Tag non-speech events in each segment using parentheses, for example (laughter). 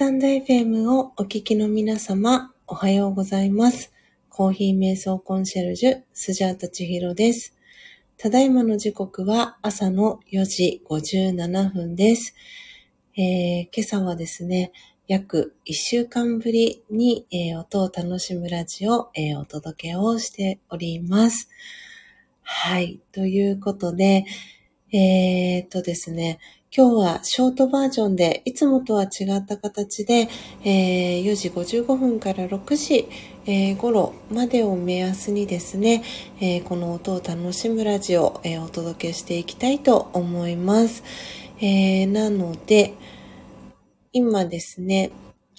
タンド FM をお聞きの皆様、おはようございます。コーヒー瞑想コンシェルジュ、スジャータチヒロです。ただいまの時刻は朝の4時57分です。えー今朝はですね、約1週間ぶりに、えー音を楽しむラジオ、えーお届けをしております。はい。ということで、えーっとですね、今日はショートバージョンで、いつもとは違った形で、えー4時55分から6時、えー頃までを目安にですね、えーこの音を楽しむラジオを、えーお届けしていきたいと思います。えーなので、今ですね、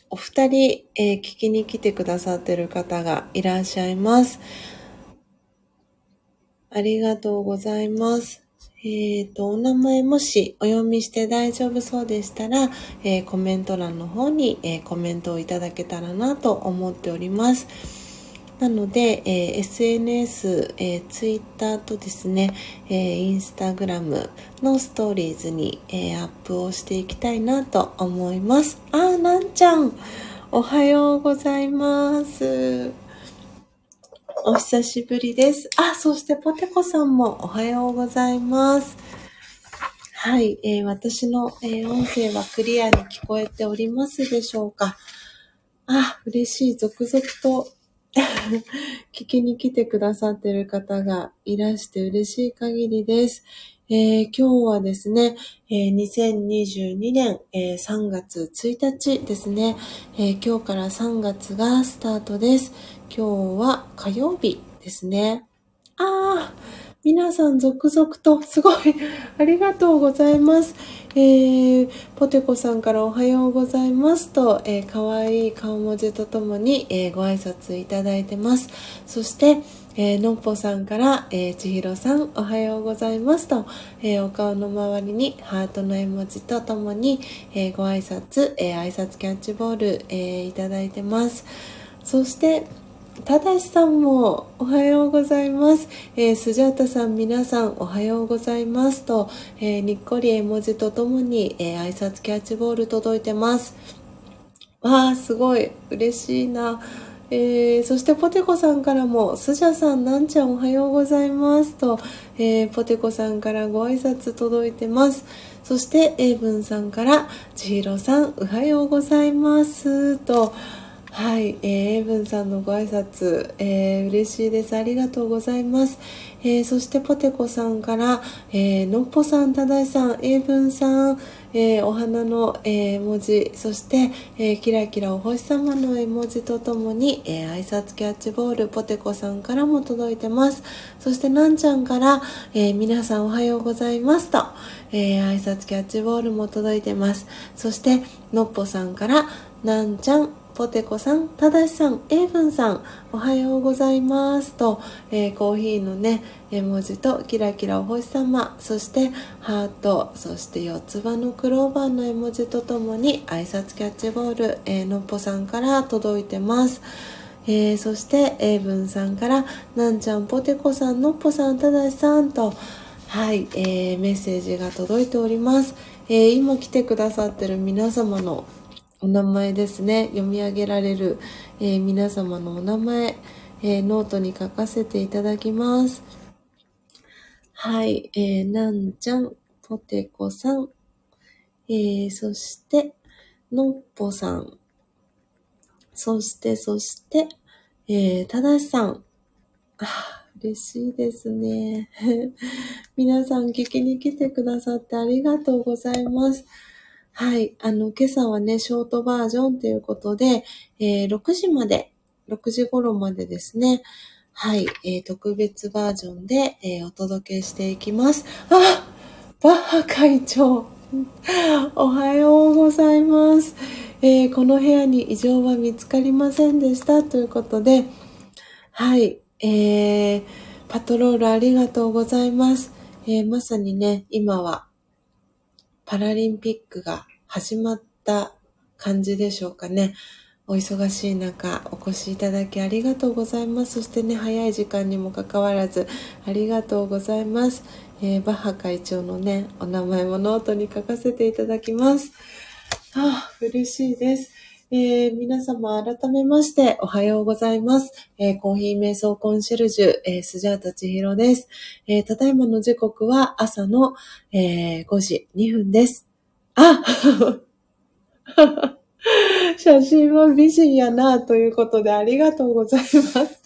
お二人、えー聞きに来てくださってる方がいらっしゃいます。ありがとうございます。えっ、と、お名前もしお読みして大丈夫そうでしたら、えーコメント欄の方に、えーコメントをいただけたらなと思っております。なので、えー SNS、えー、Twitter とですね、えー、Instagram のストーリーズに、えーアップをしていきたいなと思います。あー、なんちゃん、おはようございます。お久しぶりです。あ、そしてポテコさんもおはようございます。はい、えー私の、えー音声はクリアに聞こえておりますでしょうかあ、嬉しい。続々と (laughs) 聞きに来てくださってる方がいらして嬉しい限りです。えー今日はですね、えー2022年、えー3月1日ですね、え今日から3月がスタートです。今日は火曜日ですね。ああ、皆さん続々と、すごい、ありがとうございます。えー、ポテコさんからおはようございますと、えー、かわいい顔文字とともに、えーご挨拶いただいてます。そして、えーのっぽさんから、えー、ちひろさんおはようございますと、えーお顔の周りにハートの絵文字とともに、えーご挨拶、えー挨拶キャッチボール、えーいただいてます。そして、ただしさんもおはようございます。えースジャータさん皆さんおはようございますと、えーにっこり絵文字とともに、えー挨拶キャッチボール届いてます。わあ、すごい嬉しいな。えーそしてポテコさんからも、スジャさん、なんちゃんおはようございますと、えーポテコさんからご挨拶届いてます。そして、エイブンさんから、ちひろさん、おはようございますと、はい、えー、エイブンさんのご挨拶、えー嬉しいです。ありがとうございます。えーそしてポテコさんから、えーのっぽさん、ただいさん、エイブンさん、えーお花の、えー文字、そして、えーキラキラお星様の絵文字とともに、えー挨拶キャッチボール、ポテコさんからも届いてます。そして、なんちゃんから、え皆さんおはようございますと、えー挨拶キャッチボールも届いてます。そして、のっぽさんから、なんちゃん、ポテコさん、ただしさん、エイブンさん、おはようございますと、えーコーヒーのね、絵文字とキラキラお星様、そしてハート、そして四つ葉のクローバーの絵文字とともに挨拶キャッチボール、えーのっぽさんから届いてます。えーそして、エイブンさんから、なんちゃん、ポテコさん、のっぽさん、ただしさんと、はい、えーメッセージが届いております。え今来てくださってる皆様のお名前ですね。読み上げられる、えー皆様のお名前、えーノートに書かせていただきます。はい、えーなんちゃんポテコさん、えーそしてのっぽさん。そしてそして、えーただしさん。嬉しいですね。(laughs) 皆さん聞きに来てくださってありがとうございます。はい。あの、今朝はね、ショートバージョンということで、えー6時まで、6時頃までですね、はい、えー特別バージョンで、えーお届けしていきます。あバッハ会長 (laughs) おはようございます。えーこの部屋に異常は見つかりませんでしたということで、はい、えー、パトロールありがとうございます。えまさにね、今はパラリンピックが始まった感じでしょうかね。お忙しい中、お越しいただきありがとうございます。そしてね、早い時間にもかかわらず、ありがとうございます。えーバッハ会長のね、お名前もノートに書かせていただきます。あ、嬉しいです。えー、皆様改めましておはようございます。えー、コーヒー瞑想コンシェルジュ、えー、スジャータチヒロです。えー、ただいまの時刻は朝の、えー、5時2分です。あ (laughs) 写真は美人やなということでありがとうございます。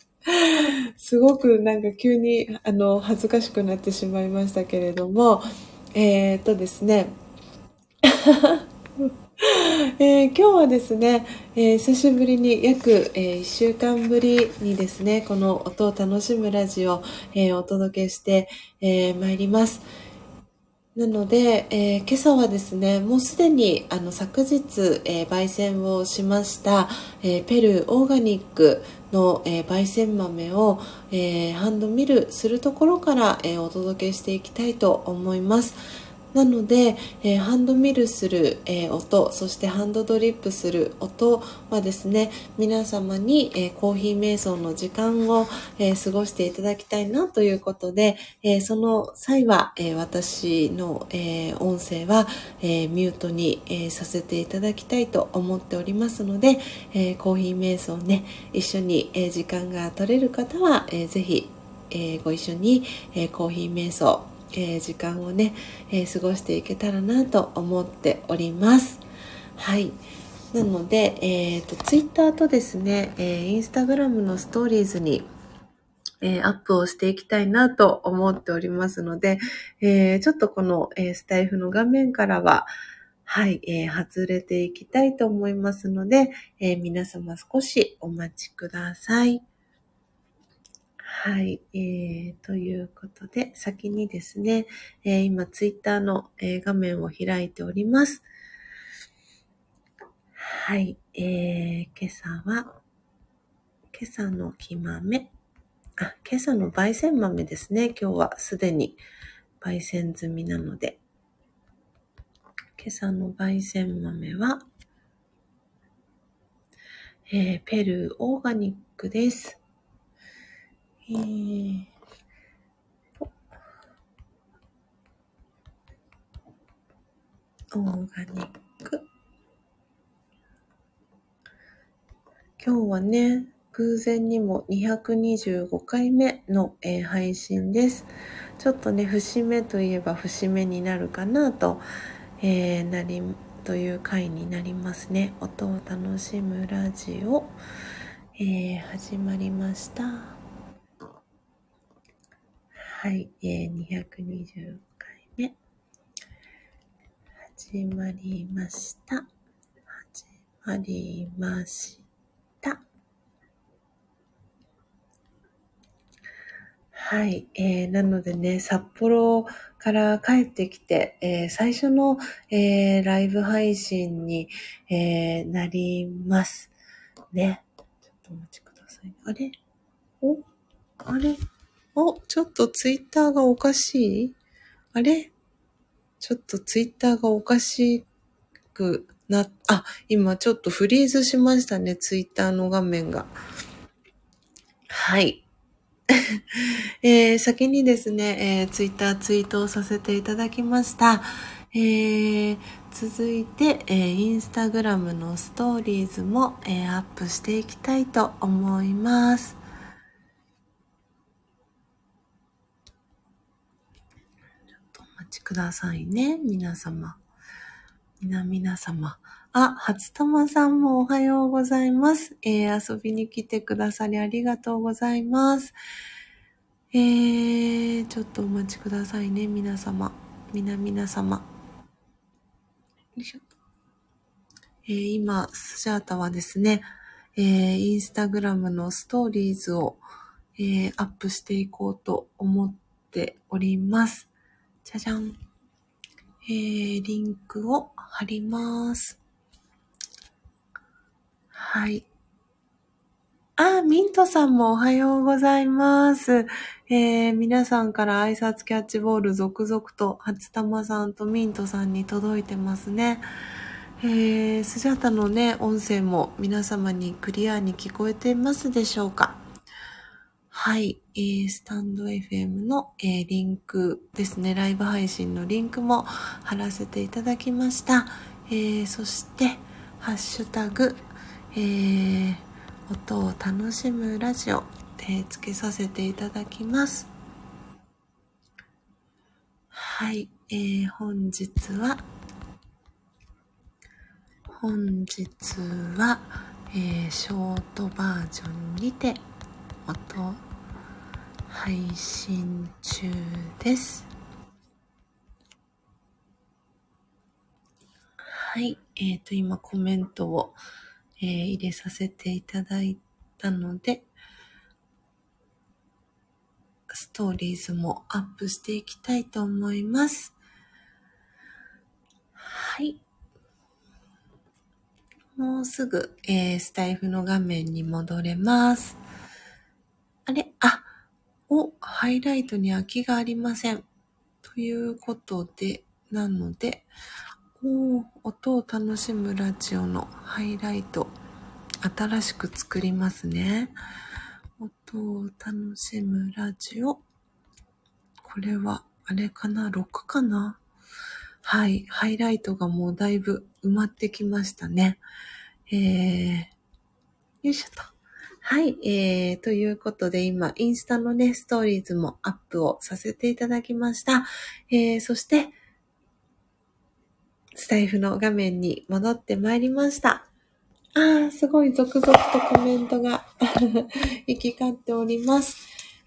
すごくなんか急にあの恥ずかしくなってしまいましたけれども、えー、っとですね、(laughs) (laughs) えー、今日はですね、えー、久しぶりに約、えー、1週間ぶりにですね、この音を楽しむラジオ、えお届けしてま、えー、いります。なので、え今朝はですね、もうすでにあの昨日、え焙煎をしました、えペルーオーガニックの、え焙煎豆を、えハンドミルするところから、えお届けしていきたいと思います。なので、えー、ハンドミルする、えー、音そしてハンドドリップする音はですね皆様に、えー、コーヒー瞑想の時間を、え過ごしていただきたいなということで、えその際は、え私の、え音声は、えミュートに、えさせていただきたいと思っておりますので、えコーヒー瞑想ね一緒に、え時間が取れる方は、えー、ぜひ、えご一緒に、えコーヒー瞑想えー、時間をね、えー、過ごしていけたらなと思っております。はい。なので、えっ、ー、と、ツイッターとですね、えー、インスタグラムのストーリーズに、えー、アップをしていきたいなと思っておりますので、えー、ちょっとこの、えー、スタイフの画面からは、はい、えー、外れていきたいと思いますので、えー、皆様少しお待ちください。はい、えー、ということで、先にですね、えー、今、ツイッターの、えー、画面を開いております。はい、えー、今朝は、今朝の木豆、あ、今朝の焙煎豆ですね。今日はすでに焙煎済みなので、今朝の焙煎豆は、えー、ペルーオーガニックです。えー、オーガニック。今日はね、偶然にも225回目の、えー、配信です。ちょっとね、節目といえば節目になるかなと、えー、なり、という回になりますね。音を楽しむラジオ、えー、始まりました。はい、えー、220回目。始まりました。始まりました。はい、えー、なのでね、札幌から帰ってきて、えー、最初の、えー、ライブ配信に、えー、なります。ね。ちょっとお待ちください。あれ？お？あれ？お、ちょっとツイッターがおかしい？あれ？ちょっとツイッターがおかしくな、あ、今ちょっとフリーズしましたね、ツイッターの画面が。はい。(laughs) えー、先にですね、えー、ツイッターツイートをさせていただきました。えー、続いて、えー、インスタグラムのストーリーズも、えー、アップしていきたいと思います。ちくださいね、皆様。皆皆様。あ、初玉さんもおはようございます。えー、遊びに来てくださりありがとうございます。えー、ちょっとお待ちくださいね、皆様。皆皆様。よいしょ。えー、今、スジャータはですね、えー、インスタグラムのストーリーズを、えー、アップしていこうと思っております。じゃじゃん。えー、リンクを貼ります。はい。あ、ミントさんもおはようございます。えー、皆さんから挨拶キャッチボール続々と、初玉さんとミントさんに届いてますね。えー、スジャタのね、音声も皆様にクリアに聞こえてますでしょうか？はい。えー、スタンド FM の、えー、リンクですね、ライブ配信のリンクも貼らせていただきました。えー、そしてハッシュタグ、えー、音を楽しむラジオ、えー、つけさせていただきますはいえー、本日は、本日は、えー、ショートバージョンにて音配信中です。はい。えっ、ー、と、今コメントを、えー、入れさせていただいたので、ストーリーズもアップしていきたいと思います。はい。もうすぐ、えー、スタイフの画面に戻れます。あれ？あ、お、ハイライトに空きがありません。ということで、なので、お音を楽しむラジオのハイライト、新しく作りますね。音を楽しむラジオ。これは、あれかな ?6 かな？はい。ハイライトがもうだいぶ埋まってきましたね。えー、よいしょと。はい。えー、ということで今、インスタのね、ストーリーズもアップをさせていただきました。えー、そして、スタイフの画面に戻ってまいりました。あー、すごい続々とコメントが (laughs) 行き交っております。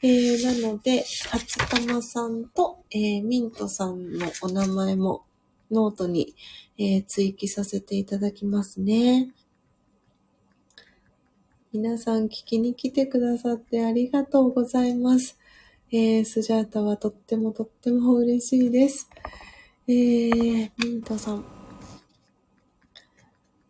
えー、なので、初玉さんと、えー、ミントさんのお名前もノートに、えー、追記させていただきますね。皆さん聞きに来てくださってありがとうございます。えー、スジャータはとってもとっても嬉しいです。えー、ミントさん。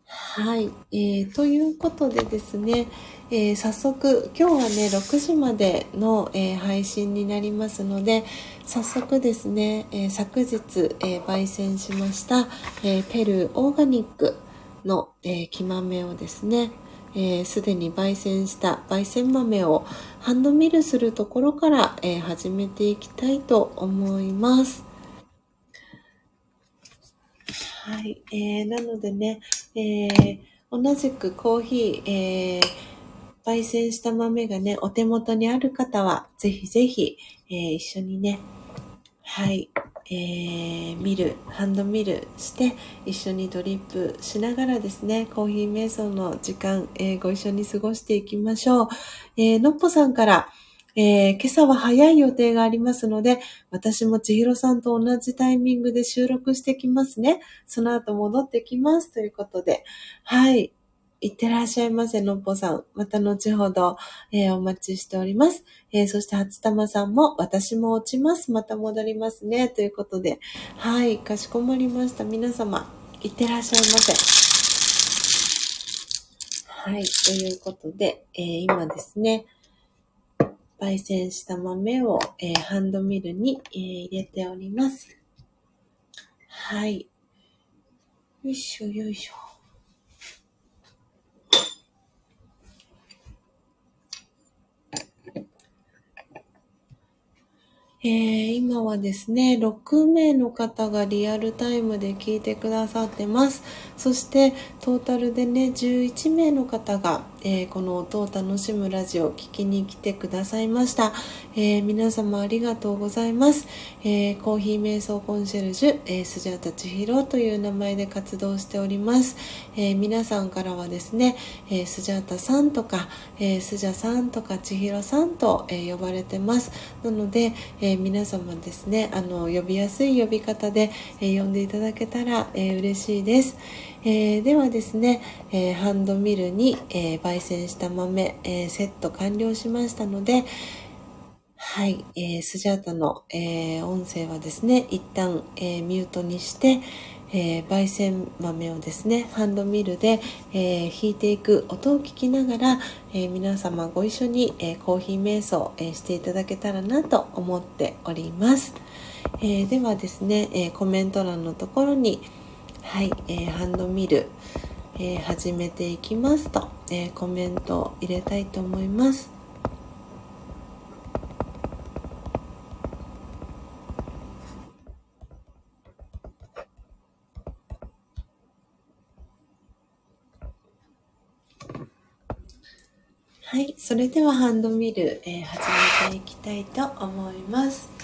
はい。えー、ということでですね、えー、早速、今日はね、6時までの、えー、配信になりますので、早速ですね、えー、昨日、え焙煎しました、えペルーオーガニックの、え木豆をですね、す、で、に焙煎した焙煎豆をハンドミルするところから、え始めていきたいと思います。はい。えー、なのでね、えー、同じくコーヒー、えー焙煎した豆がね、お手元にある方は、ぜひぜひ、えー、一緒にね、はい、えー、見る、ハンドミルして、一緒にドリップしながらですね、コーヒー瞑想の時間、えー、ご一緒に過ごしていきましょう。えー、のっぽさんから、え、今朝は早い予定がありますので、私も千尋さんと同じタイミングで収録してきますね。その後戻ってきます。ということで、はい。いってらっしゃいませ、のっぽさん。また後ほど、えー、お待ちしております。えー、そして、初玉さんも、私も落ちます。また戻りますね。ということで、はい、かしこまりました。皆様、いってらっしゃいませ。はい、ということで、えー、今ですね、焙煎した豆を、えハンドミルに、え入れております。はい。よいしょ、よいしょ。えー、今はですね、6名の方がリアルタイムで聞いてくださってます。そして、トータルでね、11名の方が、えー、この音を楽しむラジオを聞きに来てくださいました。えー、皆様ありがとうございます。えコーヒー瞑想コンシェルジュ、えスジャータチヒロという名前で活動しております。え皆さんからはですね、えスジャータさんとか、えスジャさんとかチヒロさんと、え呼ばれてます。なので、え、皆様ですねあの呼びやすい呼び方で、え、呼んでいただけたら、え、嬉しいです、えー、ではですね、えハンドミルに、え焙煎した豆、えセット完了しましたのではい、えー、スジャータの、え音声はですね一旦、えミュートにしてえー、焙煎豆をですねハンドミルで、えー、引いていく音を聞きながら、えー、皆様ご一緒に、えコーヒー瞑想、えしていただけたらなと思っております、えではですね、えコメント欄のところにはい、えー、ハンドミル、えー、始めていきますと、えー、コメントを入れたいと思います。はい、それではハンドミル、えー、始めていきたいと思います。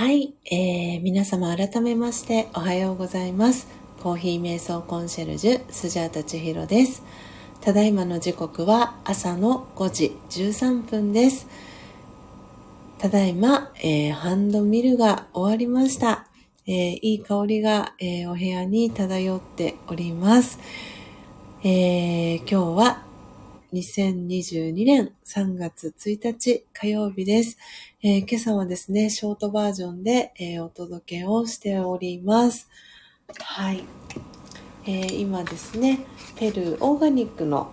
はい、えー、皆様改めましておはようございます。コーヒー瞑想コンシェルジュ、スジャータ千尋です。ただいまの時刻は朝の5時13分です。ただいま、えー、ハンドミルが終わりました。えー、いい香りが、えー、お部屋に漂っております。え今日は2022年3月1日火曜日です。えー、今朝はですね、ショートバージョンで、えー、お届けをしております。はい。えー、今ですね、ペルーオーガニックの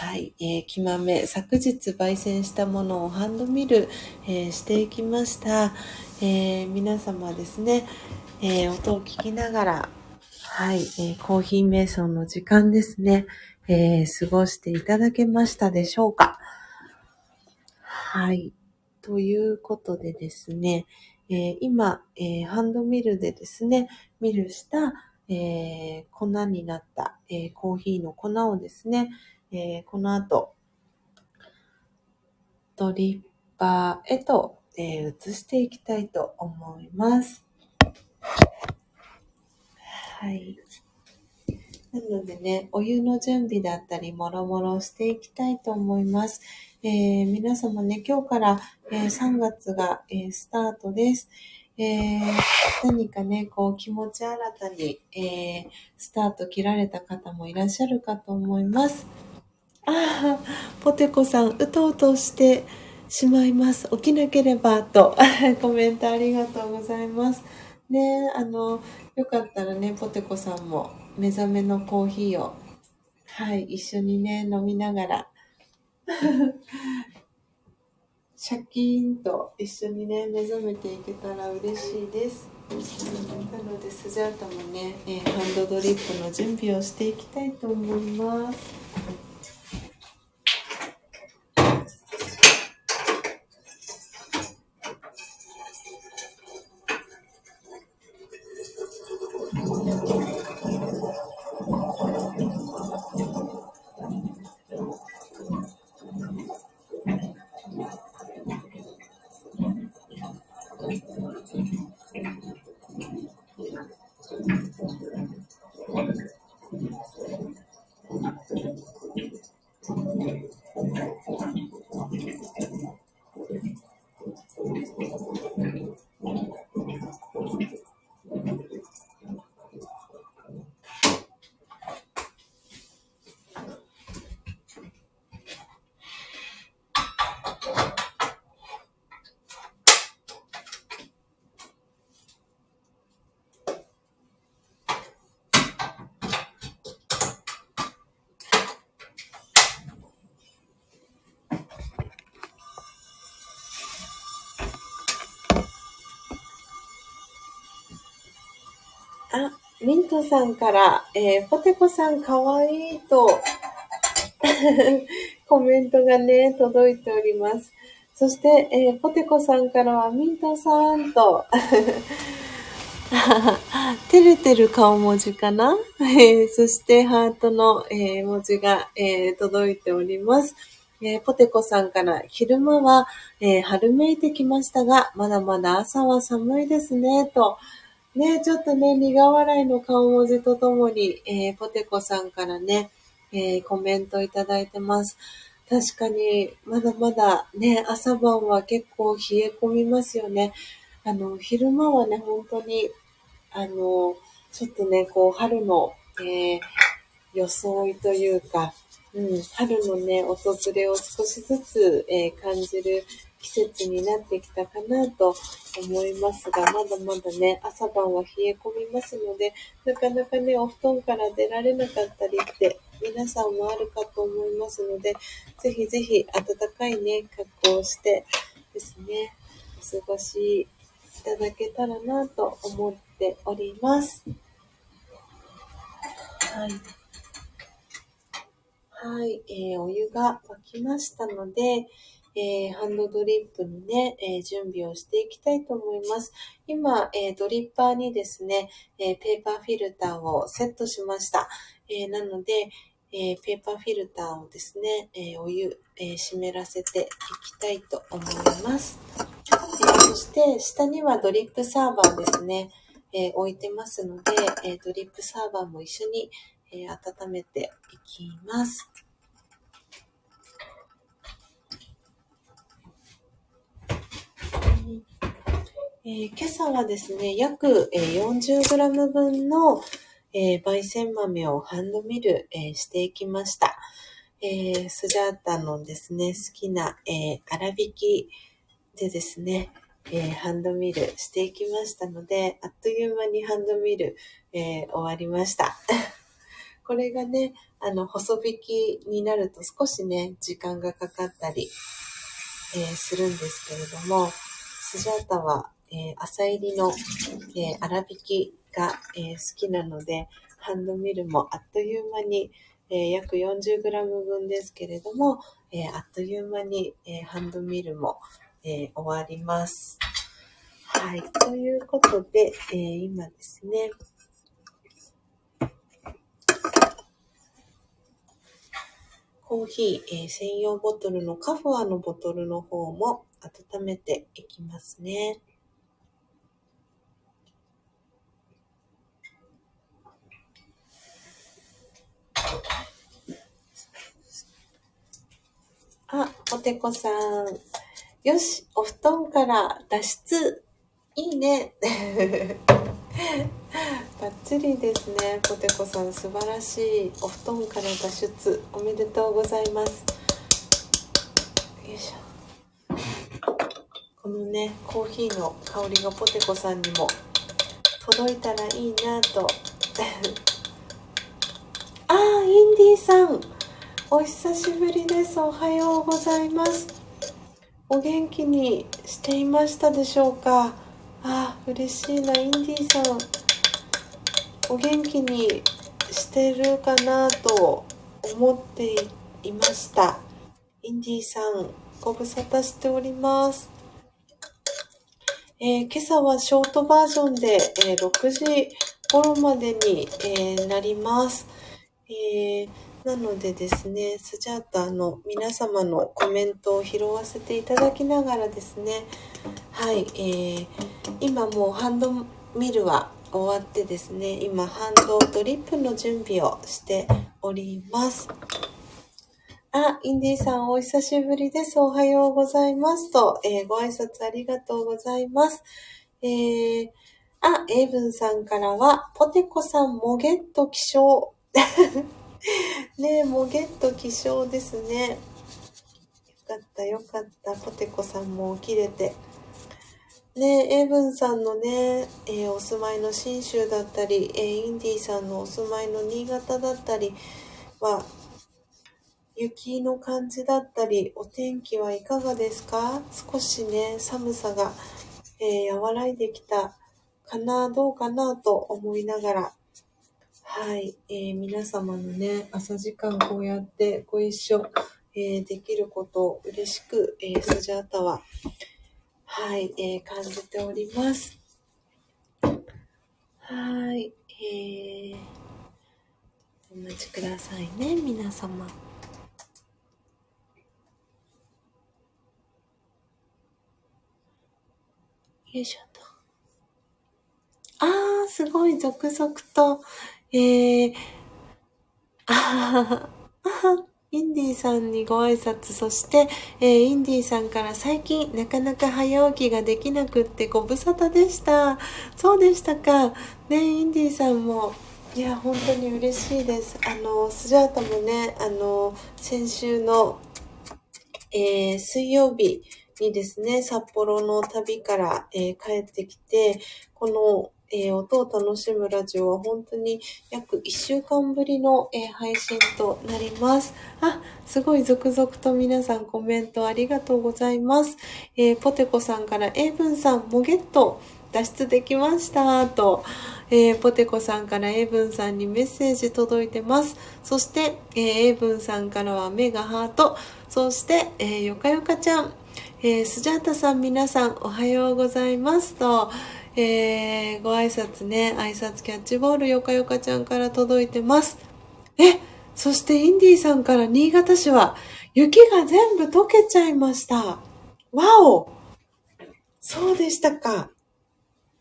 はい、えー、木豆、昨日焙煎したものをハンドミル、えー、していきました。えー、皆様ですね、え音を聞きながら、はい、えコーヒー瞑想の時間ですね、え過ごしていただけましたでしょうか。はい。ということでですね、えー、今、えー、ハンドミルでですね、ミルした、えー、粉になった、えコーヒーの粉をですね、えこの後、ドリッパーへと、え移していきたいと思います。はい。なのでね、お湯の準備だったり、もろもろしていきたいと思います。えー、皆様ね、今日から、えー、3月が、えー、スタートです。えー、何かね、こう気持ち新たに、えー、スタート切られた方もいらっしゃるかと思います。ああ、ポテコさん、うとうとしてしまいます。起きなければ、と (laughs) コメントありがとうございます。ね、あの、よかったらね、ポテコさんも目覚めのコーヒーを、はい、一緒にね、飲みながら、(laughs) シャキーンと一緒にね目覚めていけたら嬉しいです。なのでスジャータもね、えー、ハンドドリップの準備をしていきたいと思います。ミントさんから、えーポテコさんかわいいと、(laughs) コメントがね、届いております。そして、えーポテコさんからは、ミントさんと、(laughs) 照れてる顔文字かな、えーそして、ハートの、えー文字が、えー届いております。えーポテコさんから、昼間は、えー春めいてきましたが、まだまだ朝は寒いですね、と。ね、ちょっとね、苦笑いの顔文字とともに、えーポテコさんからね、えーコメントいただいてます。確かに、まだまだね、朝晩は結構冷え込みますよね。あの、昼間はね、本当に、あの、ちょっとね、こう、春の、えー装いというか、うん、春のね、訪れを少しずつ、えー感じる季節になってきたかなと思いますが、まだまだね、朝晩は冷え込みますので、なかなかね、お布団から出られなかったりって、皆さんもあるかと思いますので、ぜひぜひ暖かいね、格好をしてですね、お過ごしいただけたらなと思っております。はい。はい、えーお湯が沸きましたので、えーハンドドリップにね、えー準備をしていきたいと思います。今、えードリッパーにですね、えペーパーフィルターをセットしました。えなので、えペーパーフィルターをですね、えお湯、え湿らせていきたいと思います。えそして、下にはドリップサーバーですね、え置いてますので、えドリップサーバーも一緒に、え温めていきます。えー今朝はですね、約、え 40g 分の、えー焙煎豆をハンドミル、えーしていきました。えースジャータのですね、好きな、えー粗挽きでですね、えハンドミルしていきましたので、あっという間にハンドミル、え終わりました。(laughs) これがね、あの、細引きになると少しね、時間がかかったり、えするんですけれども、スジャータは、えー朝入りの、えー粗挽きが、えー好きなので、ハンドミルもあっという間に、えー約 40g 分ですけれども、えーあっという間に、えーハンドミルも、えー終わります。はい。ということで、えー今ですね、コーヒー、えー専用ボトルのカフアのボトルの方も温めていきますね。あ、おてこさん。よし、お布団から脱出。いいね。(laughs) バッチリですね。ポテコさん、素晴らしい。お布団から脱出。おめでとうございます。よいしょ。このね、コーヒーの香りがポテコさんにも届いたらいいなと。(laughs) あー、インディーさん。お久しぶりです。おはようございます。お元気にしていましたでしょうか？あ、嬉しいな、インディーさん。お元気にしてるかなと思っていました。インディーさん、ご無沙汰しております。えー今朝はショートバージョンで、えー6時頃までに、えーなります。えーなのでですね、スジャータの皆様のコメントを拾わせていただきながらですね、はい、えー今もうハンドミルは終わってですね、今ハンドドリップの準備をしております。あ、インディーさんお久しぶりです。おはようございます。と、えーご挨拶ありがとうございます。えー、あ、エイブンさんからは、ポテコさんもゲット起床。(laughs) ねえ、もうゲット起床ですね。よかった、よかった。ポテコさんも起きれて。ねえ、エブンさんのね、えーお住まいの信州だったり、えーインディーさんのお住まいの新潟だったりは、雪の感じだったり、お天気はいかがですか？少しね、寒さが、えー和らいできたかな、どうかなと思いながら、はい、えー、皆様のね、朝時間こうやってご一緒、えー、できることを嬉しく、えー、スジャータは、はい、えー、感じております。はい、えー、お待ちくださいね、皆様。よいしょと。あー、すごい、続々と、えー、あははは、インディーさんにご挨拶、そして、えー、インディーさんから最近なかなか早起きができなくってご無沙汰でした。そうでしたか。ね、インディーさんも、いや、本当に嬉しいです。あの、スジャータもね、あの、先週の、えー、水曜日にですね、札幌の旅から、えー、帰ってきて、この、えー、音を楽しむラジオは本当に約1週間ぶりの、えー、配信となります。あ、すごい続々と皆さんコメントありがとうございます。えー、ポテコさんから、エイブンさん、モゲット脱出できましたと、えポテコさんからエイブンさんにメッセージ届いてます。そして、えエイブンさんからは目がハート。そして、えよかよかちゃん、えスジャータさん皆さんおはようございますと、えー、ご挨拶ね、挨拶キャッチボールよかよかちゃんから届いてます。え、そしてインディーさんから新潟市は雪が全部溶けちゃいました。わおそうでしたか。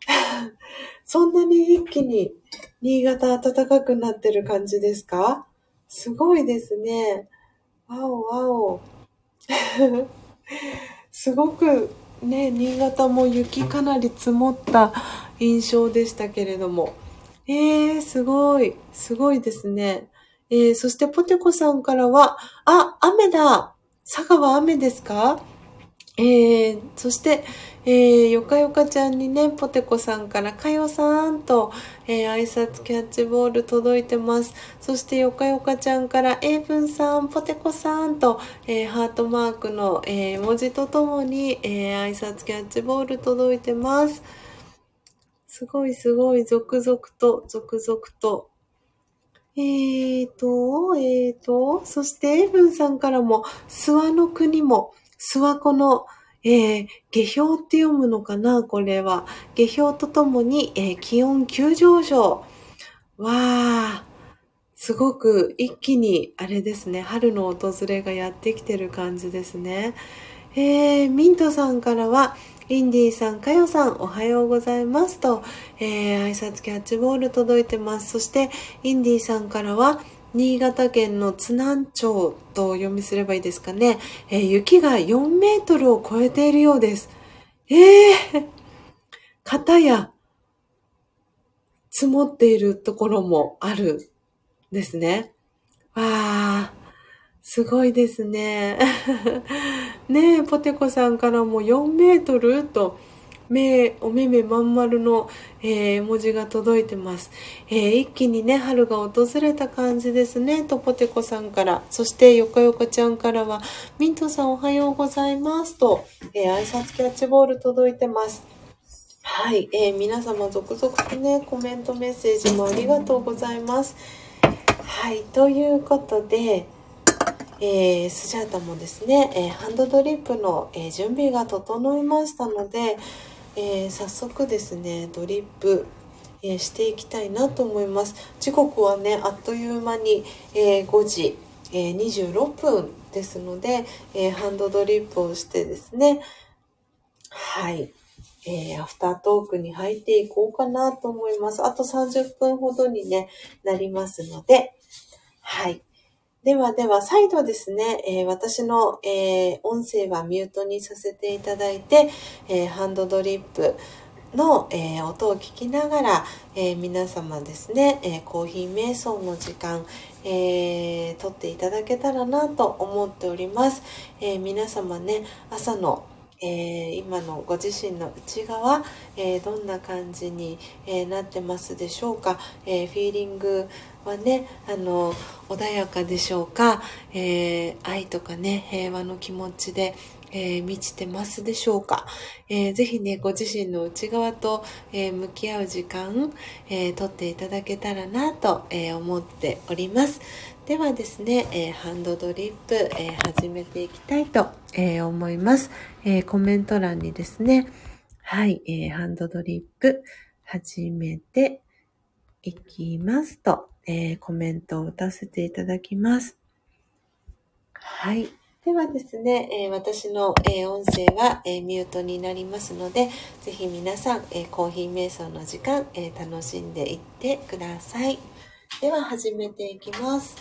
(laughs) そんなに一気に新潟暖かくなってる感じですか？すごいですね。わおわお。(laughs) すごくね、新潟も雪かなり積もった印象でしたけれども。えー、すごい。すごいですね。えー、そしてポテコさんからは、あ、雨だ佐賀は雨ですか？えー、そして、えー、よかよかちゃんにね、ポテコさんから、かよさんと、えー、挨拶キャッチボール届いてます。そして、よかよかちゃんから、えいぶんさん、ポテコさんと、えー、ハートマークの、えー、文字とともに、えー、挨拶キャッチボール届いてます。すごいすごい、続々と、続々と。えーと、えーと、そして、エイブンさんからも、諏訪の国も、諏訪湖の、えー、下氷って読むのかなこれは。下氷とともに、えー、気温急上昇。わー。すごく一気に、あれですね、春の訪れがやってきてる感じですね。えー、ミントさんからは、インディーさん、かよさん、おはようございますと、えー、挨拶キャッチボール届いてます。そして、インディーさんからは、新潟県の津南町と読みすればいいですかね。えー、雪が4メートルを超えているようです。ええー、片や積もっているところもあるですね。わあ、すごいですね。(laughs) ねえ、ポテコさんからも4メートルと、目、お目目まん丸の、えー、文字が届いてます、えー、一気にね、春が訪れた感じですね。とポテコさんから。そして、よかよかちゃんからは、ミントさんおはようございますと、えー、挨拶キャッチボール届いてます。はい、えー、皆様続々とね、コメントメッセージもありがとうございます。はい、ということで、えー、スジャータもですね、えー、ハンドドリップの、えー、準備が整いましたので、えー、早速ですねドリップ、えー、していきたいなと思います。時刻はねあっという間に、えー、5時、え26分ですので、えハンドドリップをしてですねはい、えアフタートークに入っていこうかなと思います。あと30分ほどにねなりますのではい。ではでは、再度ですね、えー、私の、えー、音声はミュートにさせていただいて、えー、ハンドドリップの、え音を聞きながら、え皆様ですね、えコーヒー瞑想の時間、えー、撮っていただけたらなと思っております。え皆様ね、朝のえー、今のご自身の内側、えー、どんな感じに、えー、なってますでしょうか、えフィーリングはねあの穏やかでしょうか、え愛とかね平和の気持ちで、えー、満ちてますでしょうか、えー、ぜひね、ご自身の内側と、えー、向き合う時間、えー、取っていただけたらなと、え思っております。ではですね、えハンドドリップ、え始めていきたいと、え思います、えコメント欄にですね、はい、えハンドドリップ始めていきますと、えコメントを打たせていただきます。はい。ではですね、えー、私の、えー、音声は、えー、ミュートになりますので、ぜひ皆さん、えコーヒー瞑想の時間、え楽しんでいってください。では始めていきます。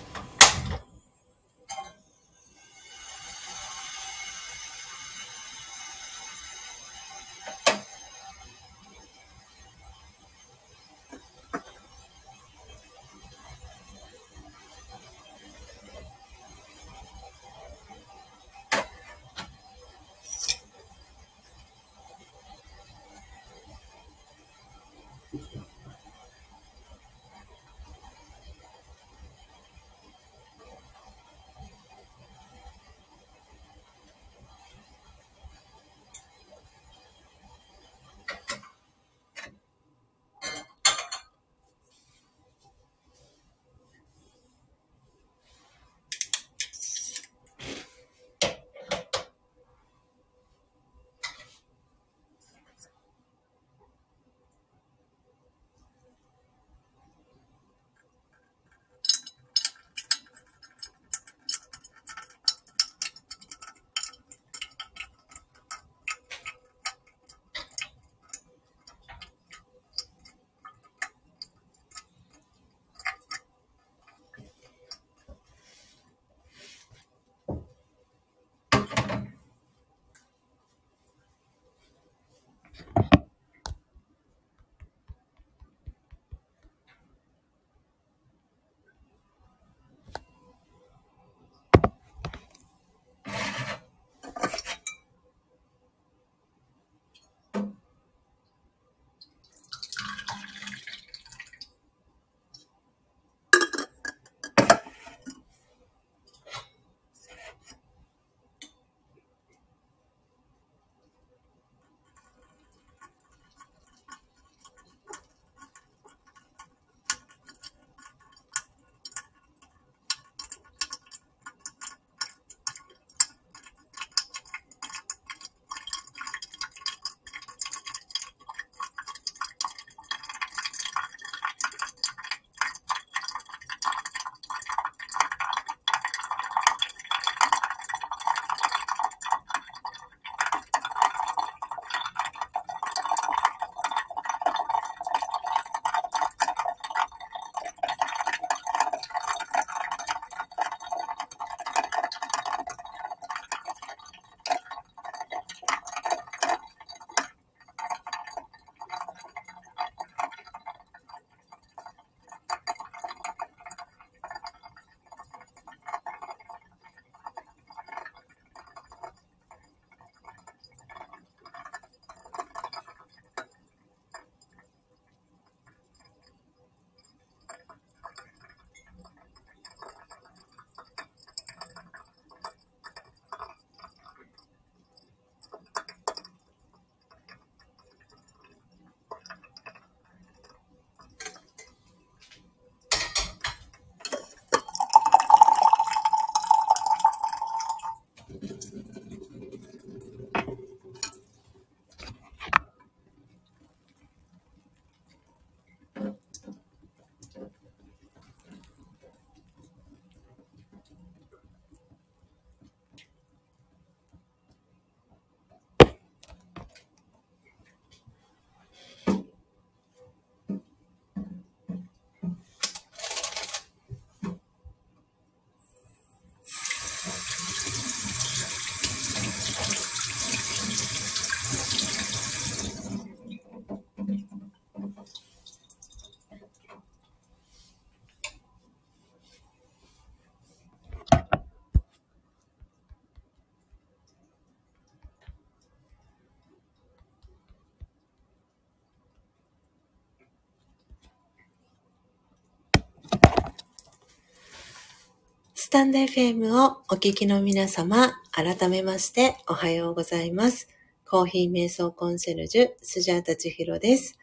スタンド FM をお聞きの皆様、改めましておはようございます。コーヒー瞑想コンシェルジュ、スジャータチヒロです。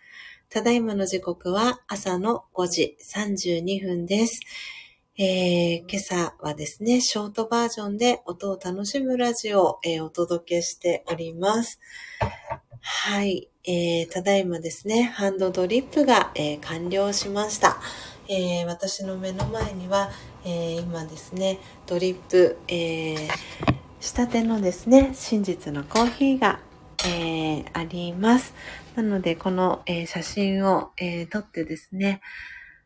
ただいまの時刻は朝の5時32分です。えー、今朝はですね、ショートバージョンで音を楽しむラジオを、えー、お届けしております。はい、えー、ただいまですね、ハンドドリップが、え、完了しました。え、私の目の前には、えー、今ですね、ドリップ、えー、仕立てのですね、真実のコーヒーが、えー、あります。なので、この、えー、写真を、え、撮ってですね、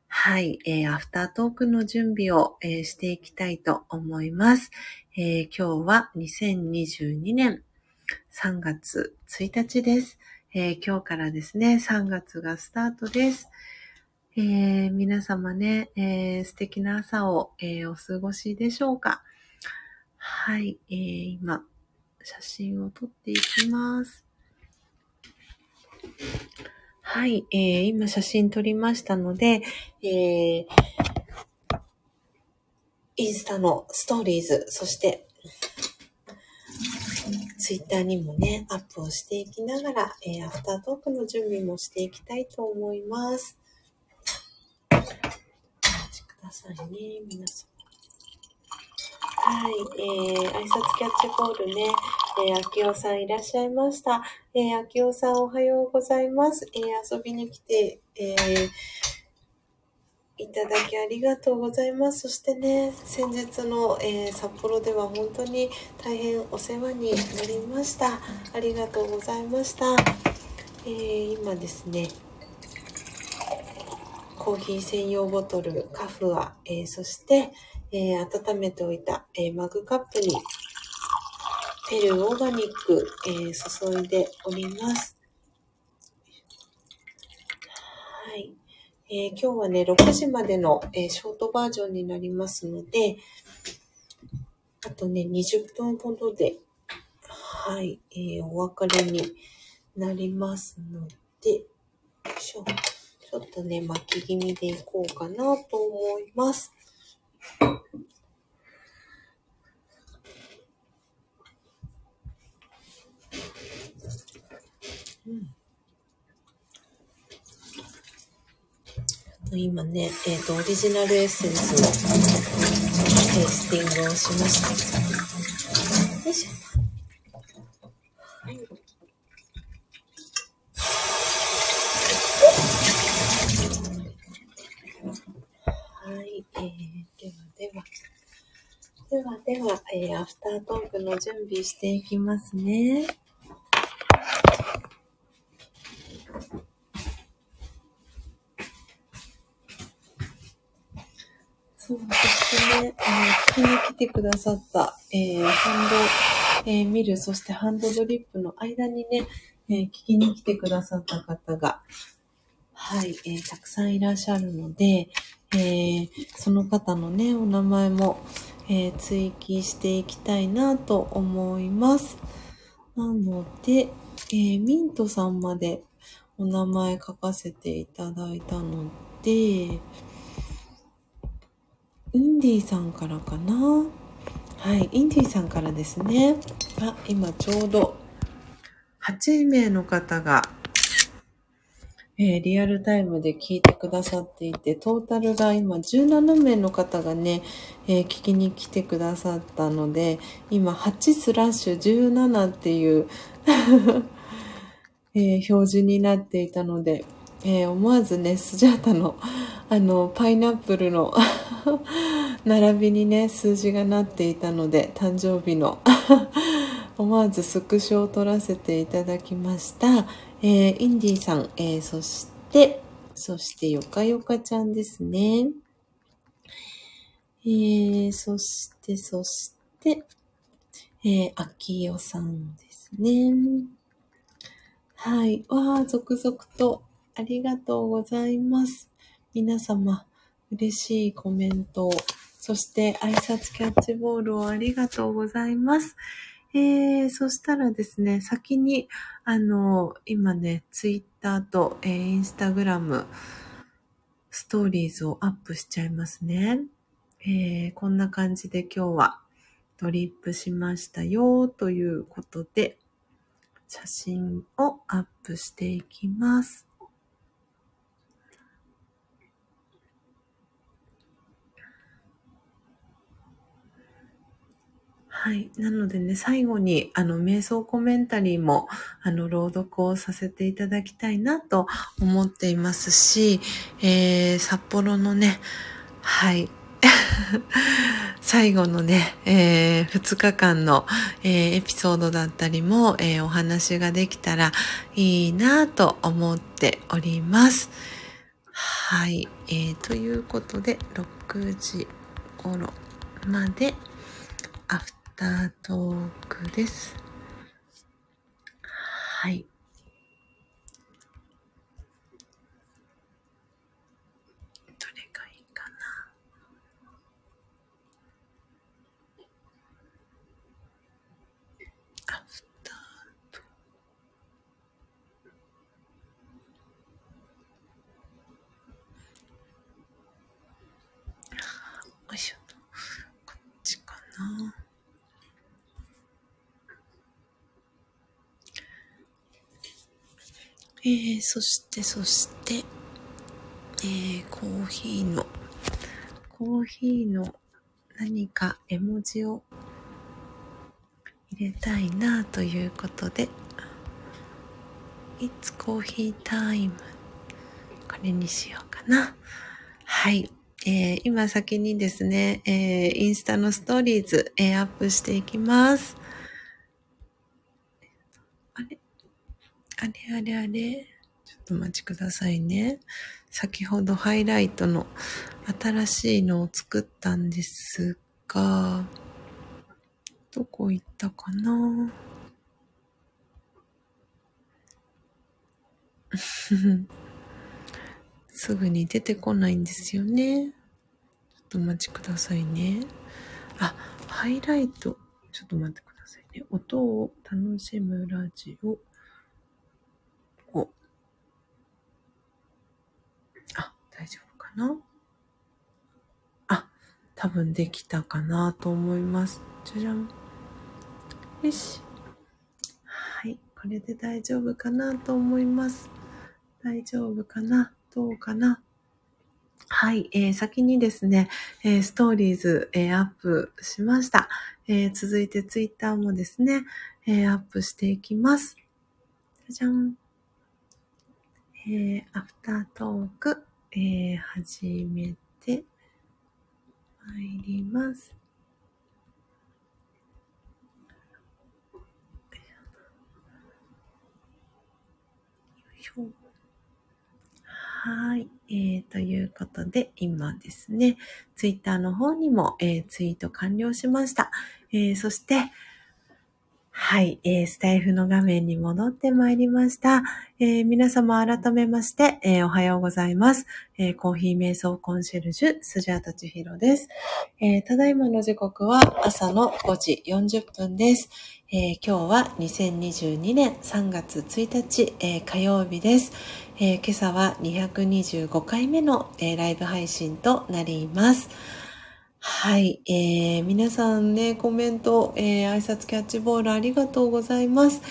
はい、えー、アフタートークの準備を、えー、していきたいと思います。えー、今日は2022年3月1日です、え、今日からですね、3月がスタートです。えー、皆様ね、えー、素敵な朝を、えー、お過ごしでしょうか？はい、えー、今、写真を撮っていきます。はい、えー、今写真撮りましたので、え、インスタのストーリーズ、そして、ツイッターにもね、アップをしていきながら、えー、アフタートークの準備もしていきたいと思います。ださいね、皆さん。はい、えー、挨拶キャッチボールね、えー、秋代さんいらっしゃいました。えー、秋代さんおはようございます。えー、遊びに来て、えー、いただきありがとうございます。そしてね、先日の、えー、札幌では本当に大変お世話になりました。ありがとうございました。えー、今ですね、コーヒー専用ボトル、カフア、えー、そして、えー、温めておいた、えー、マグカップに、ペルオーガニック、えー、注いでおります。はい。えー、今日はね、6時までの、えー、ショートバージョンになりますので、あとね、20分ほどで、はい、えー、お別れになりますので、よいしょ。ちょっとね、巻き気味でいこうかなと思います。うん、今ね、えっ、ー、と、オリジナルエッセンスのテイスティングをしました。よいしょ。ではでは、えー、アフタートークの準備していきますね。そう、そしてね、あの、聞きに来てくださった、えー、ハンド、えー、ミル、そしてハンドドリップの間にね、えー、聞きに来てくださった方が、はい、えー、たくさんいらっしゃるので、えー、その方のね、お名前も、えー、追記していきたいなと思います。なので、えー、ミントさんまでお名前書かせていただいたので、インディさんからかな？はい、インディさんからですね。あ、今ちょうど8名の方がえー、リアルタイムで聞いてくださっていて、トータルが今17名の方がね、えー、聞きに来てくださったので、今8スラッシュ17っていう (laughs) えー、表示になっていたので、え思わずね、スジャータのあの、パイナップルの (laughs) 並びにね、数字がなっていたので、誕生日の (laughs) 思わずスクショを撮らせていただきました。えー、インディさん、えー、そして、そしてよかよかちゃんですね。えー、そして、そして、えー、あきよさんですね。はい。わあ、続々とありがとうございます。皆様、嬉しいコメントをそして挨拶キャッチボールをありがとうございます。えー、そしたらですね、先に、あの、今ね、ツイッターと、えー、インスタグラム、ストーリーズをアップしちゃいますね。えー、こんな感じで今日はドリップしましたよということで、写真をアップしていきます。はい。なのでね、最後に、あの、瞑想コメンタリーも、あの、朗読をさせていただきたいなと思っていますし、えー、札幌のね、はい。(laughs) 最後のね、えー、2日間の、えー、エピソードだったりも、えー、お話ができたらいいなと思っております。はい。えー、ということで、6時頃まで、アフタートークです。はい。どれがいいかな？アフタートーク。よいしょ。こっちかな？えー、そしてそして、えー、コーヒーの、コーヒーの何か絵文字を入れたいなということで、It's Coffee Time これにしようかな。はい。えー、今先にですね、えー、インスタのストーリーズ、えー、アップしていきます。あれあれあれ。ちょっとお待ちくださいね。先ほどハイライトの新しいのを作ったんですが、どこ行ったかな？(laughs) すぐに出てこないんですよね。ちょっとお待ちくださいね。あ、ハイライト。ちょっと待ってくださいね。音を楽しむラジオ。大丈夫かなあ、多分できたかなと思います。じゃじゃん。よし。はい。これで大丈夫かなと思います。大丈夫かな？どうかな？はい、えー、先にですね、えー、ストーリーズ、えー、アップしました。えー、続いてツイッターもですね、えー、アップしていきます。じゃじゃん。えー、アフタートーク、えー、始めてまいります。はい。えー、ということで、今ですね、ツイッターの方にも、えー、ツイート完了しました。えー、そして、はい、えー、スタイフの画面に戻ってまいりました。えー、皆様改めまして、えー、おはようございます。えー、コーヒー瞑想コンシェルジュ、スジャータチヒロです、え。ただいまの時刻は朝の5時40分です。え、今日は2022年3月1日、え、火曜日です。え、今朝は225回目の、え、ライブ配信となります。はい、えー、皆さんね、コメント、えー、挨拶キャッチボールありがとうございます。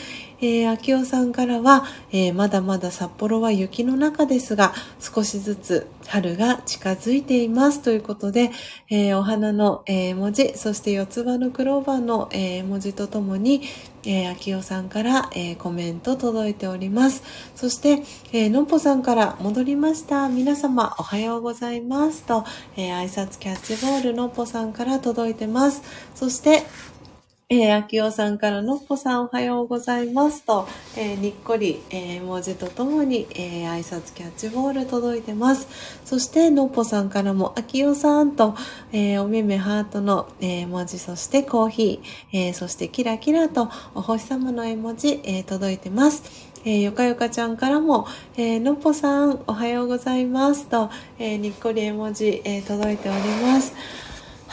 えー、秋代さんからは、えー、まだまだ札幌は雪の中ですが、少しずつ春が近づいていますということで、えー、お花の、え文字、そして四つ葉のクローバーの、え文字とともに、えー、秋代さんから、えー、コメント届いております。そして、えー、のっぽさんから戻りました。皆様おはようございますと、えー、挨拶キャッチボールのっぽさんから届いてます。そして、えー、秋代さんからのっぽさんおはようございますと、えー、にっこり、えー、文字とともに、えー、挨拶キャッチボール届いてます。そして、のっぽさんからも、秋代さんと、えー、おめめハートの、えー、文字、そしてコーヒー、えー、そしてキラキラとお星様の絵文字、えー、届いてます。えー、よかよかちゃんからも、えー、のっぽさんおはようございますと、えー、にっこり絵文字、えー、届いております。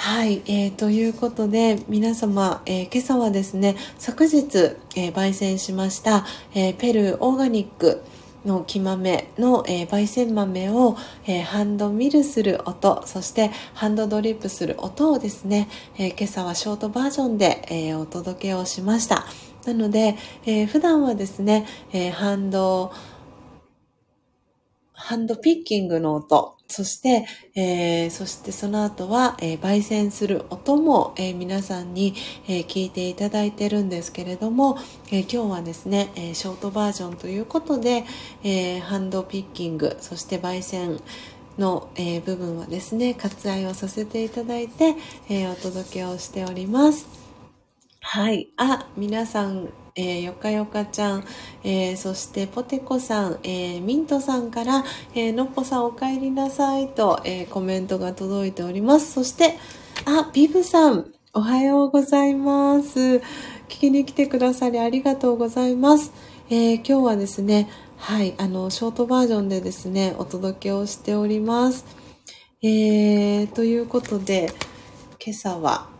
はい、えー、ということで皆様、えー、今朝はですね昨日、えー、焙煎しました、えー、ペルーオーガニックの木豆の、えー、焙煎豆を、えー、ハンドミルする音そしてハンドドリップする音をですね、えー、今朝はショートバージョンで、えお届けをしました。なので、え普段はですね、えハンドハンドピッキングの音、そして、えー、そしてその後は、えー、焙煎する音も、えー、皆さんに、え聞いていただいてるんですけれども、え今日はですね、えショートバージョンということで、えハンドピッキング、そして焙煎の、え部分はですね、割愛をさせていただいて、えお届けをしております。はい。あ、皆さん、えー、よかよかちゃん、えー、そしてポテコさん、えー、ミントさんから、えのっぽさんお帰りなさいと、えコメントが届いております。そして、あ、ビブさん、おはようございます。聞きに来てくださりありがとうございます。え今日はですね、はい、あの、ショートバージョンでですね、お届けをしております。えー、ということで、今朝は、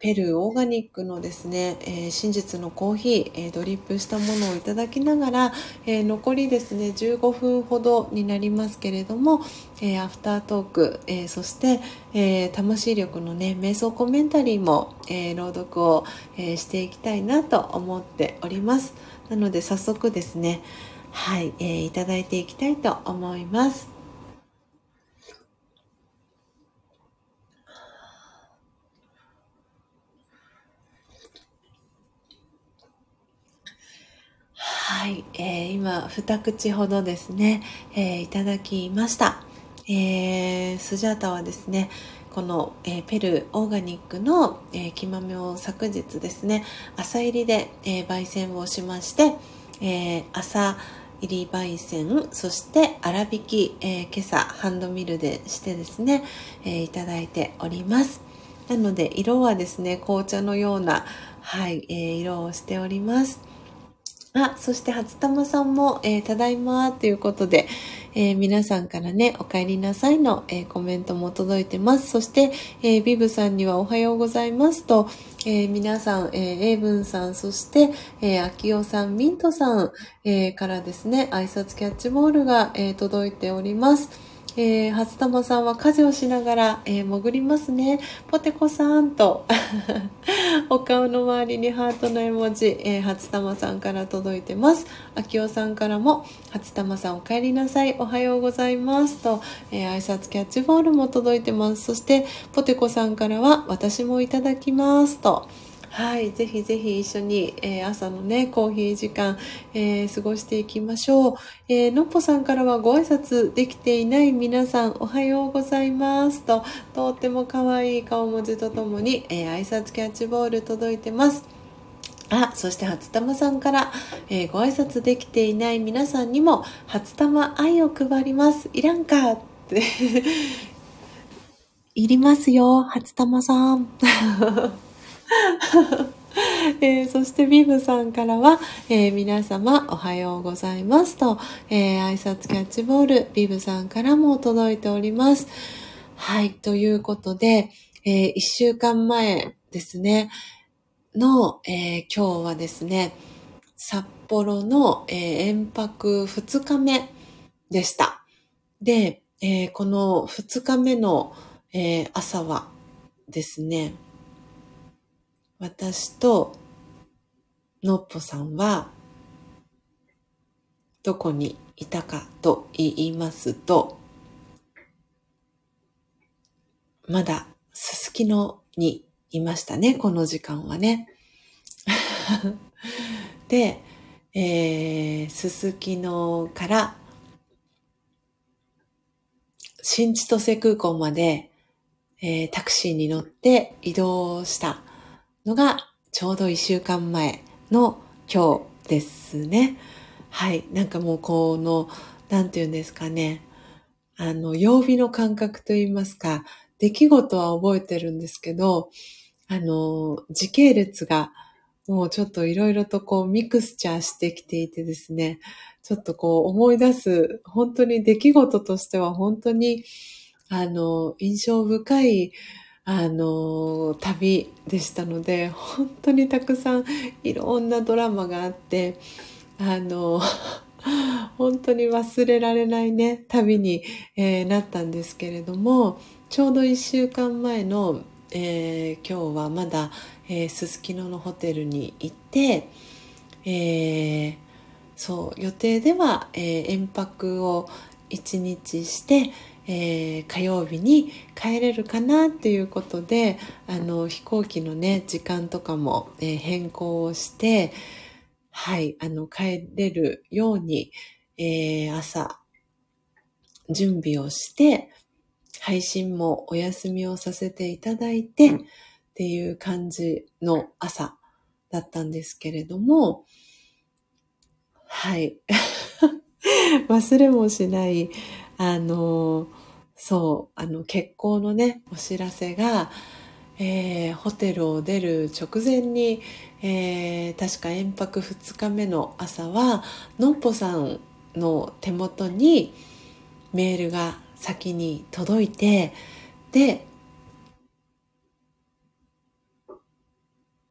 ペルーオーガニックのですね、えー、真実のコーヒー、えー、ドリップしたものをいただきながら、えー、残りですね15分ほどになりますけれども、えアフタートーク、えそして、え魂力のね瞑想コメンタリーも、え朗読を、えしていきたいなと思っております。なので早速ですねはい、えいただいていきたいと思います。はい、えー、今二口ほどですね、えー、いただきました、えー、スジャータはですねこの、えー、ペルーオーガニックの、えー、木豆を昨日ですね朝入りで、えー、焙煎をしまして、えー、朝入り焙煎そして粗挽き、え、今朝ハンドミルでしてですね、え、いただいております。なので色はですね紅茶のようなはい、え、色をしております。あ、そして初玉さんも、えー、ただいまということで、えー、皆さんからね、お帰りなさいの、えー、コメントも届いてます。そして、えビブさんにはおはようございますと、え皆さん、えー、エイブンさん、そして、えー、アキオさん、ミントさん、えからですね、挨拶キャッチボールが、え届いております。えー、初玉さんは家事をしながら、えー、潜りますね。ポテコさんと (laughs) お顔の周りにハートの絵文字、えー、初玉さんから届いてます。あきおさんからも、初玉さんお帰りなさい。おはようございますと、えー、挨拶キャッチボールも届いてます。そして、ポテコさんからは、私もいただきますと、はい、ぜひぜひ一緒に、えー、朝のね、コーヒー時間、えー、過ごしていきましょう。えー、のっぽさんからはご挨拶できていない皆さん、おはようございますと、とっても可愛い顔文字とともに、え挨拶キャッチボール届いてます。あ、そして初玉さんから、えー、ご挨拶できていない皆さんにも、初玉愛を配ります。いらんか？って (laughs) いりますよ、初玉さん。(laughs) えー、そしてビブさんからは、えー、皆様おはようございますと、えー、挨拶キャッチボール、ビブさんからも届いております。はい、ということで、えー、一週間前ですね、の、え今日はですね、札幌の、え遠泊2日目でした。で、えこの2日目の、え朝はですね、私とのっぽさんはどこにいたかと言いますと、まだすすきのにいましたね、この時間はね。(laughs) で、えー、すすきのから新千歳空港まで、えー、タクシーに乗って移動したのがちょうど一週間前の今日ですね。はい。なんかもうこの、なんて言うんですかね。あの、曜日の感覚と言いますか、出来事は覚えてるんですけど、あの、時系列がもうちょっといろいろとこうミクスチャーしてきていてですね、ちょっとこう思い出す、本当に出来事としては本当に、あの、印象深いあの、旅でしたので、本当にたくさんいろんなドラマがあって、あの、(laughs) 本当に忘れられないね、旅に、えー、なったんですけれども、ちょうど1週間前の、えー、今日はまだすすきののホテルに行って、えー、そう予定では、えー、延泊を1日して、えー、火曜日に帰れるかなっていうことであの飛行機のね時間とかも、えー、変更をしてはいあの帰れるように、えー、朝準備をして配信もお休みをさせていただいてっていう感じの朝だったんですけれどもはい。(laughs) 忘れもしない、あの、そう、あの、結婚のね、お知らせが、えー、ホテルを出る直前に、えー、確か延泊2日目の朝は、のっぽさんの手元にメールが先に届いて、で、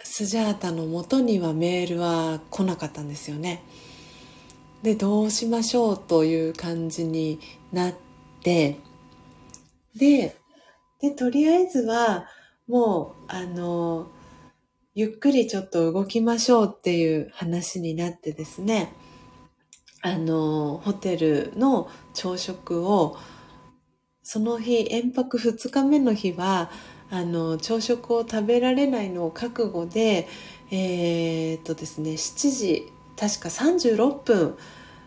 スジャータの元にはメールは来なかったんですよね。でどうしましょうという感じになってででとりあえずはもうあのゆっくりちょっと動きましょうっていう話になってですねあのホテルの朝食をその日延泊2日目の日はあの朝食を食べられないのを覚悟でえー、っとですね7時確か36分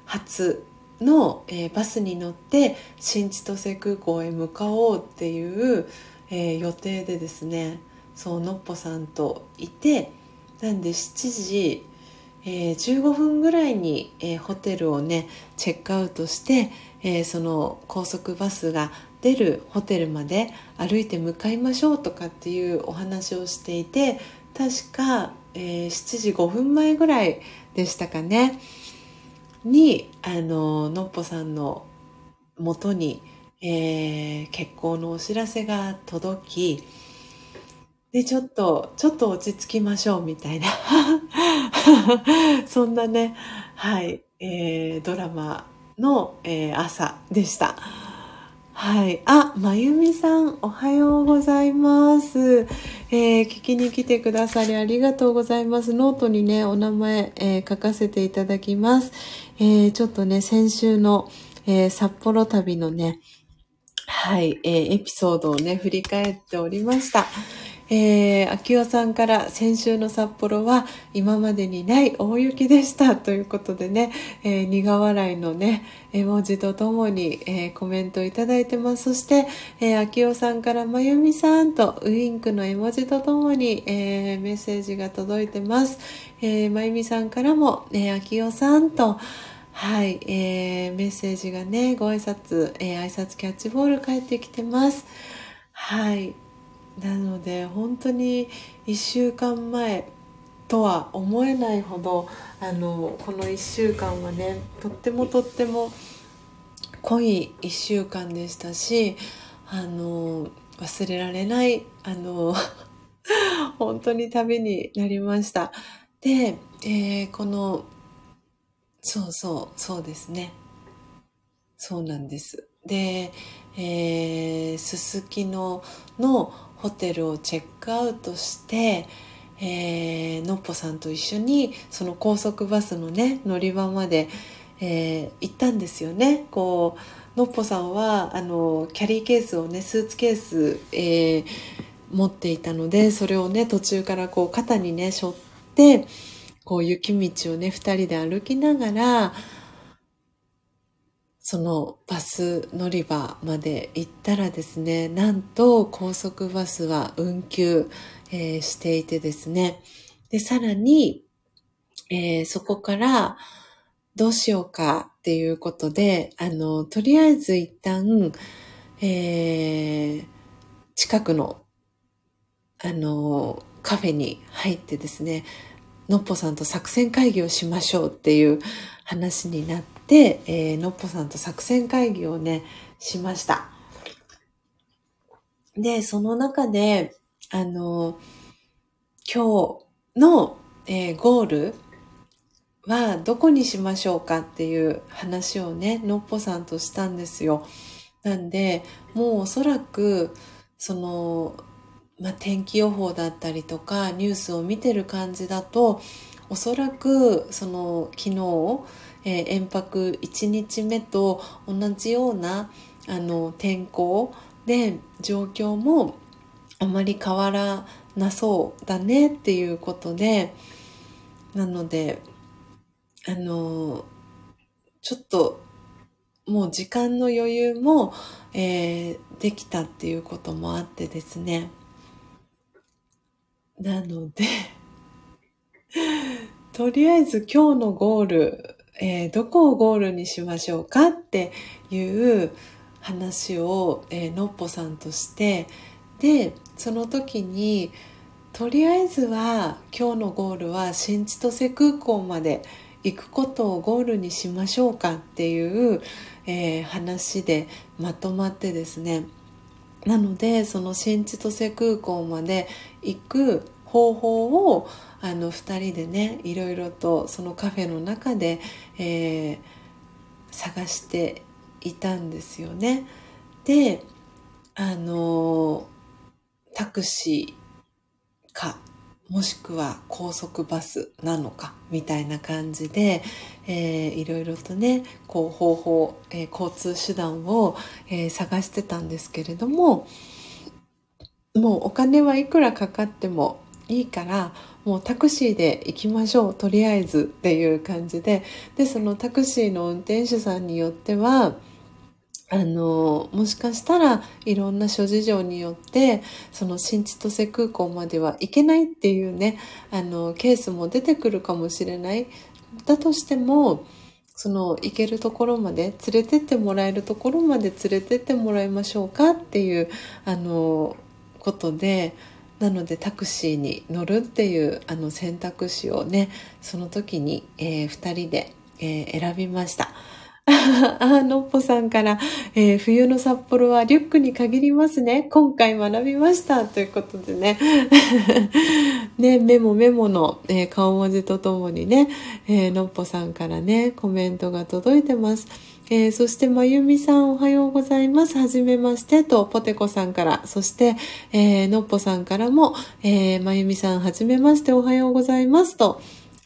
発の、えー、バスに乗って新千歳空港へ向かおうっていう、えー、予定でですねそうのっぽさんといてなんで7時、えー、15分ぐらいに、えホテルをねチェックアウトして、えその高速バスが出るホテルまで歩いて向かいましょうとかっていうお話をしていて確か、え7時5分前ぐらいでしたかね。にあののっぽさんのもとに、えー、結婚のお知らせが届きでちょっとちょっと落ち着きましょうみたいな (laughs) そんなねはい、えー、ドラマの、えー、朝でした。はい。あ、まゆみさん、おはようございます。えー、聞きに来てくださりありがとうございます。ノートにね、お名前、えー、書かせていただきます。えー、ちょっとね、先週の、え札幌旅のね、はい、えエピソードをね、振り返っておりました。えー、秋代さんから先週の札幌は今までにない大雪でしたということでね、えー、苦笑いのね、絵文字とともに、えー、コメントいただいてます。そして、えー、秋代さんからまゆみさんとウインクの絵文字とともに、えー、メッセージが届いてます。えー、まゆみさんからも、えー、秋代さんと、はい、えー、メッセージがね、ご挨拶、えー、挨拶キャッチボール返ってきてます。はい。なので本当に1週間前とは思えないほどあのこの1週間はねとってもとっても濃い1週間でしたしあの忘れられないあの (laughs) 本当に旅になりました。で、えー、このそうそうそうですねそうなんです。で、えー、すすきののホテルをチェックアウトして、えー、のっぽさんと一緒にその高速バスのね乗り場まで、えー、行ったんですよね。こうのっぽさんはあのキャリーケースをねスーツケース、えー、持っていたのでそれをね途中からこう肩にね背負ってこう雪道をね2人で歩きながらそのバス乗り場まで行ったらですね、なんと高速バスは運休、えー、していてですね、で、さらに、えー、そこからどうしようかっていうことで、あの、とりあえず一旦、えー、近くの、あの、カフェに入ってですね、のっぽさんと作戦会議をしましょうっていう話になって、で、えー、のっぽさんと作戦会議をね、しました。で、その中で、あの、今日の、えー、ゴールはどこにしましょうかっていう話をね、のっぽさんとしたんですよ。なんで、もうおそらく、その、まあ、天気予報だったりとか、ニュースを見てる感じだと、おそらく、その、昨日、えー、遠泊1日目と同じような、あの、天候で、状況もあまり変わらなそうだねっていうことで、なので、あの、ちょっと、もう時間の余裕も、えー、できたっていうこともあってですね。なので (laughs) とりあえず今日のゴール、えー、どこをゴールにしましょうかっていう話を、えー、のっぽさんとしてでその時にとりあえずは今日のゴールは新千歳空港まで行くことをゴールにしましょうかっていう、えー、話でまとまってですね。なのでその新千歳空港まで行く方法をあの2人でねいろいろとそのカフェの中で、えー、探していたんですよね。であのタクシーかもしくは高速バスなのかみたいな感じで、えー、いろいろとねこう方法、えー、交通手段を、えー、探してたんですけれどももうお金はいくらかかってもいいからもうタクシーで行きましょうとりあえずっていう感じででそのタクシーの運転手さんによってはあの、もしかしたらいろんな諸事情によって、その新千歳空港までは行けないっていうね、あの、ケースも出てくるかもしれない。だとしても、その行けるところまで連れてってもらえるところまで連れてってもらいましょうかっていうあのことでなのでタクシーに乗るっていうあの選択肢をねその時に、えー、2人で、えー、選びました。(laughs) あ、のっぽさんから、えー、冬の札幌はリュックに限りますね。今回学びました。ということでね。(laughs) ね、メモメモの、えー、顔文字とともにね、えー、のっぽさんからね、コメントが届いてます。えー、そして、まゆみさんおはようございます。はじめまして。と、ポテコさんから、そして、えー、のっぽさんからも、えー、まゆみさんはじめましておはようございます。と、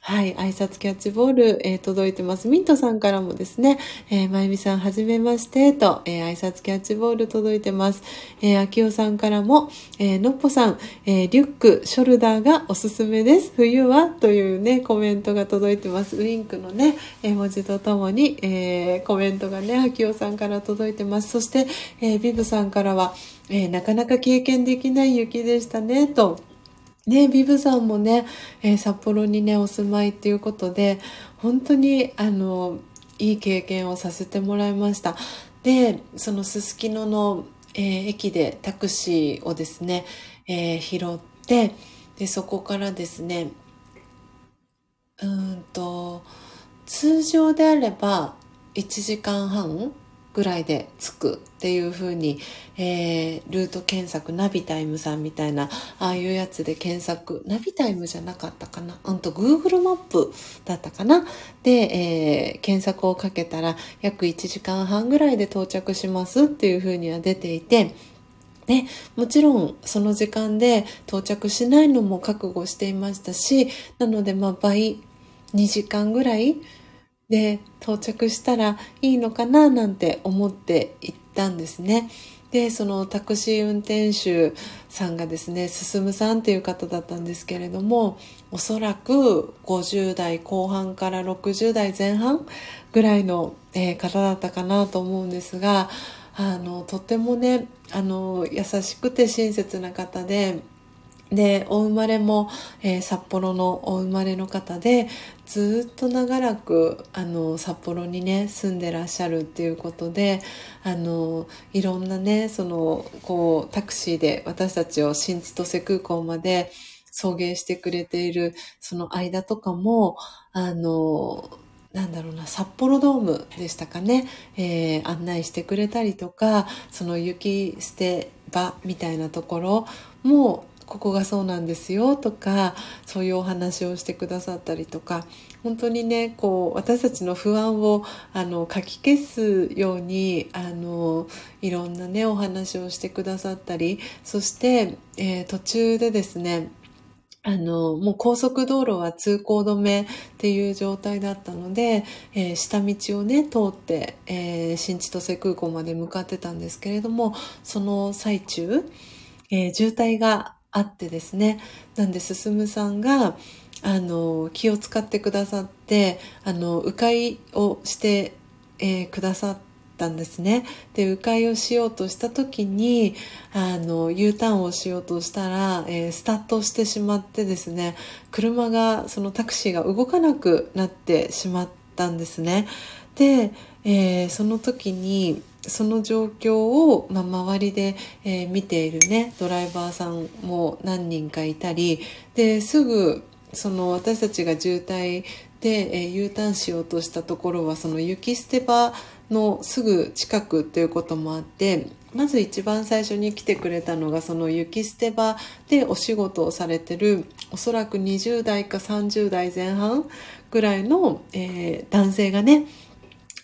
はい、挨拶キャッチボール、えー、届いてます。ミントさんからもですね、えー、まゆみさんはじめましてと、えー、挨拶キャッチボール届いてます。えー、あきおさんからも、えー、のっぽさん、えー、リュック、ショルダーがおすすめです。冬は？というね、コメントが届いてます。ウィンクのね、絵文字とともに、えー、コメントがね、あきおさんから届いてます。そして、えー、ビブさんからは、えー、なかなか経験できない雪でしたね、と、ね、ビブさんもね、えー、札幌にね、お住まいっていうことで、本当に、あの、いい経験をさせてもらいました。で、そのすすきのの、えー、駅でタクシーをですね、えー、拾って、で、そこからですね、うんと、通常であれば1時間半ぐらいで着くっていう風に、えー、ルート検索、ナビタイムさんみたいな、ああいうやつで検索、ナビタイムじゃなかったかな？うんと、Google マップだったかな？で、えー、検索をかけたら、約1時間半ぐらいで到着しますっていう風には出ていて、ね、もちろんその時間で到着しないのも覚悟していましたし、なのでまあ倍、2時間ぐらいで到着したらいいのかななんて思って行ったんですね。でそのタクシー運転手さんがですね進さんっていう方だったんですけれどもおそらく50代後半から60代前半ぐらいの、えー、方だったかなと思うんですがあのとってもねあの優しくて親切な方でで、お生まれも、えー、札幌のお生まれの方で、ずっと長らく、あの、札幌にね、住んでらっしゃるっていうことで、あの、いろんなね、その、こう、タクシーで私たちを新千歳空港まで送迎してくれている、その間とかも、あの、なんだろうな、札幌ドームでしたかね、えー、案内してくれたりとか、その雪捨て場みたいなところもここがそうなんですよとかそういうお話をしてくださったりとか本当にねこう私たちの不安をあのかき消すようにあのいろんなねお話をしてくださったりそして、えー、途中でですねあの、もう高速道路は通行止めっていう状態だったので、えー、下道をね、通って、えー、新千歳空港まで向かってたんですけれども、その最中、えー、渋滞があってですね、なんで進さんが、あの、気を使ってくださって、あの、迂回をして、えー、くださっ、たんですね。で、迂回をしようとした時に、あの、U ターンをしようとしたら、えー、スタートしてしまってですね、車が、そのタクシーが動かなくなってしまったんですね。で、えー、その時に、その状況を、まあ、周りで、えー、見ているね、ドライバーさんも何人かいたり、で、すぐ、その私たちが渋滞で、えー、U ターンしようとしたところはその雪捨て場のすぐ近くっていうこともあってまず一番最初に来てくれたのがその雪捨て場でお仕事をされてるおそらく20代か30代前半ぐらいの、えー、男性がね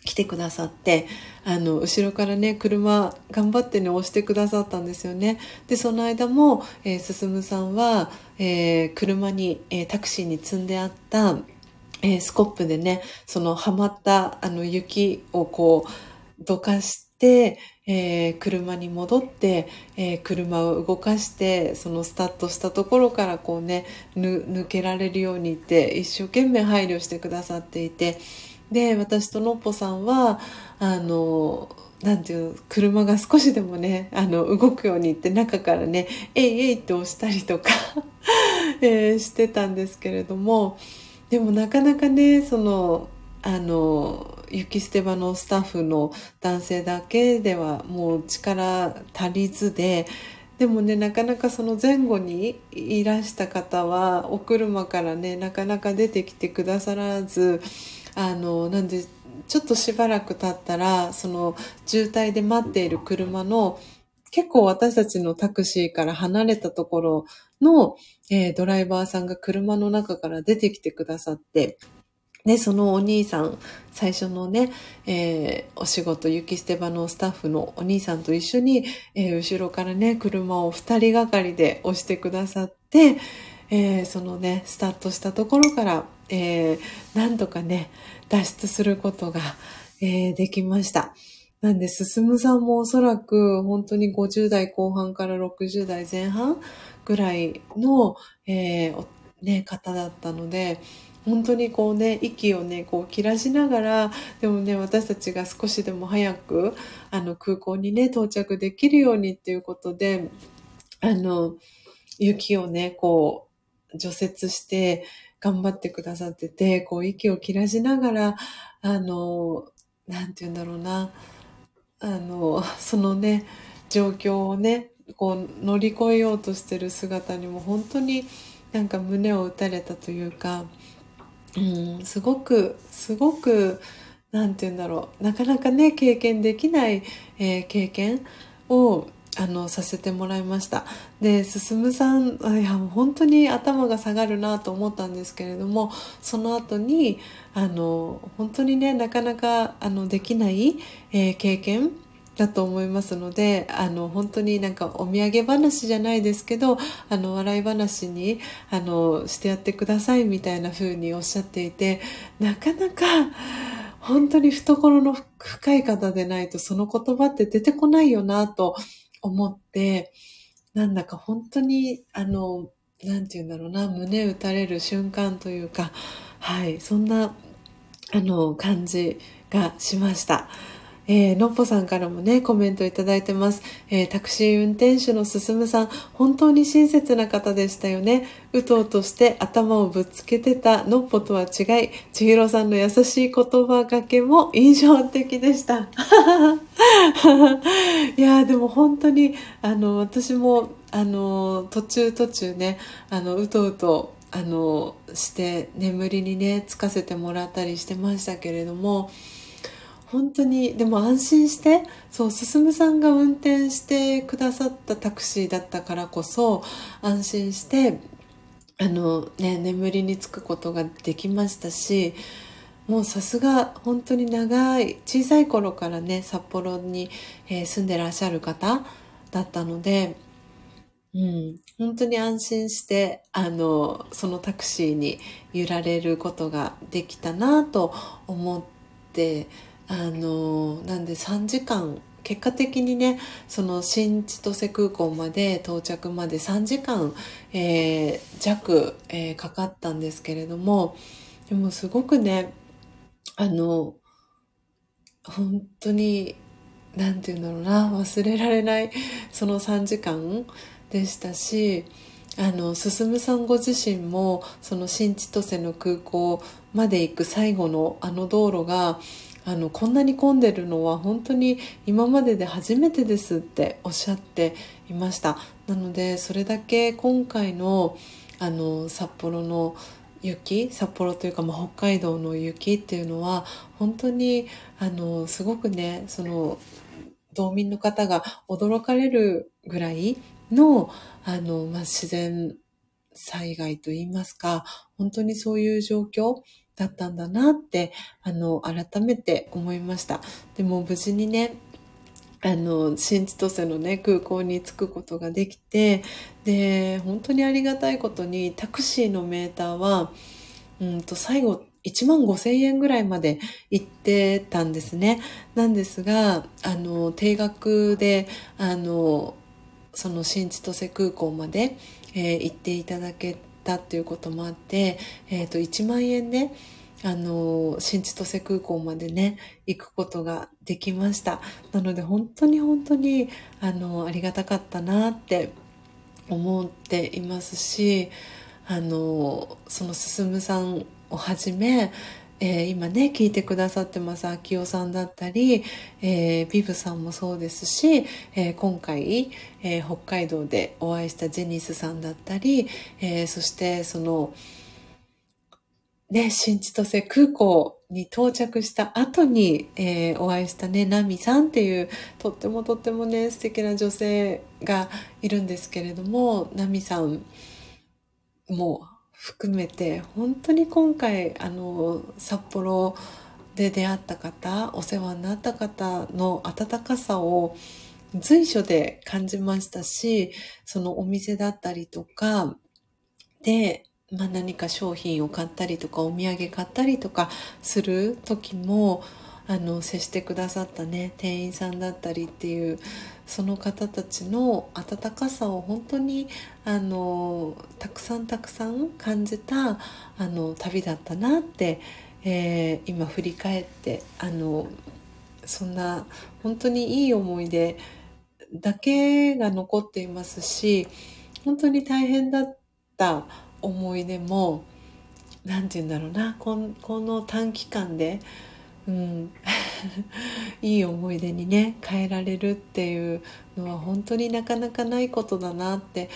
来てくださってあの後ろからね車頑張ってね押してくださったんですよね。でその間も、えー、進さんは、えー、車に、えー、タクシーに積んであったえー、スコップでね、そのはまったあの雪をこうどかして、えー、車に戻って、えー、車を動かしてそのスタートしたところからこうね抜けられるようにって一生懸命配慮してくださっていてで私とのっぽさんはあのなんていう車が少しでもねあの動くようにって中からね「えいえい」って押したりとか (laughs) えー、してたんですけれども。でもなかなかねそのあの雪捨て場のスタッフの男性だけではもう力足りずででもねなかなかその前後にいらした方はお車からねなかなか出てきてくださらずあのなんでちょっとしばらく経ったらその渋滞で待っている車の結構私たちのタクシーから離れたところの、えー、ドライバーさんが車の中から出てきてくださって、で、そのお兄さん、最初のね、えー、お仕事、雪捨て場のスタッフのお兄さんと一緒に、えー、後ろからね、車を二人がかりで押してくださって、えー、そのね、スタートしたところから、えー、なんとかね、脱出することが、えー、できました。なんで、進さんもおそらく本当に50代後半から60代前半ぐらいの、えー、ね、方だったので、本当にこうね、息をね、こう切らしながら、でもね、私たちが少しでも早く、あの、空港にね、到着できるようにっていうことで、あの、雪をね、こう、除雪して頑張ってくださってて、こう、息を切らしながら、あの、なんて言うんだろうな、あの、そのね、状況をね、こう乗り越えようとしてる姿にも本当になんか胸を打たれたというか、うん、すごく、すごく、なんて言うんだろう、なかなかね、経験できない、えー、経験を、あの、させてもらいました。で、進さん、いや、本当に頭が下がるなと思ったんですけれども、その後に、あの、本当にね、なかなか、あの、できない、えー、経験だと思いますのであの本当になんかお土産話じゃないですけどあの笑い話にあのしてやってくださいみたいな風におっしゃっていてなかなか本当に懐の深い方でないとその言葉って出てこないよなと思ってなんだか本当にあのなんて言うんだろうな胸打たれる瞬間というかはいそんなあの感じがしました。えー、のっぽさんからもね、コメントいただいてます。えー、タクシー運転手の進さん、本当に親切な方でしたよね。うとうとして頭をぶつけてたのっぽとは違い、千尋さんの優しい言葉がけも印象的でした。(laughs) いやでも本当に、あの、私も、あの、途中途中ね、あの、うとうと、あの、して眠りにね、つかせてもらったりしてましたけれども、本当に、でも安心して、そう、進さんが運転してくださったタクシーだったからこそ、安心して、あのね、眠りにつくことができましたし、もうさすが本当に長い小さい頃からね札幌に、えー、住んでらっしゃる方だったので、うん、本当に安心してあのそのタクシーに揺られることができたなと思ってあのなんで3時間結果的にねその新千歳空港まで到着まで3時間、えー、弱、えー、かかったんですけれどもでもすごくねあの、本当に、なんて言うんだろうな、忘れられないその3時間でしたし、あの、進さんご自身も、その新千歳の空港まで行く最後のあの道路が、あの、こんなに混んでるのは本当に今までで初めてですっておっしゃっていました。なので、それだけ今回の、あの、札幌の雪札幌というか、まあ、北海道の雪っていうのは本当にあのすごくねその道民の方が驚かれるぐらいのあの、まあ、自然災害といいますか本当にそういう状況だったんだなってあの改めて思いましたでも無事にねあの、新千歳のね、空港に着くことができて、で、本当にありがたいことに、タクシーのメーターは、うんと、最後、1万5千円ぐらいまで行ってたんですね。なんですが、あの、定額で、あの、その新千歳空港まで、えー、行っていただけてたっていうこともあって、えっ、ー、と、1万円で、ね、あの、新千歳空港までね、行くことができました。なので本当に本当に、あの、ありがたかったなって思っていますし、あの、その進さんをはじめ、えー、今ね、聞いてくださってます、秋代さんだったり、えー、ビブさんもそうですし、えー、今回、え、北海道でお会いしたジェニスさんだったり、え、そしてその、ね、新千歳空港に到着した後に、えー、お会いしたね、ナミさんっていう、とってもとってもね、素敵な女性がいるんですけれども、ナミさんも含めて、本当に今回、あの、札幌で出会った方、お世話になった方の温かさを随所で感じましたし、そのお店だったりとか、で、まあ、何か商品を買ったりとかお土産買ったりとかする時もあの接してくださったね店員さんだったりっていうその方たちの温かさを本当にあのたくさんたくさん感じたあの旅だったなって、えー、今振り返ってあのそんな本当にいい思い出だけが残っていますし本当に大変だった思い出も何て言うんだろうなここの短期間で、うん、(laughs) いい思い出にね変えられるっていうのは本当になかなかないことだなって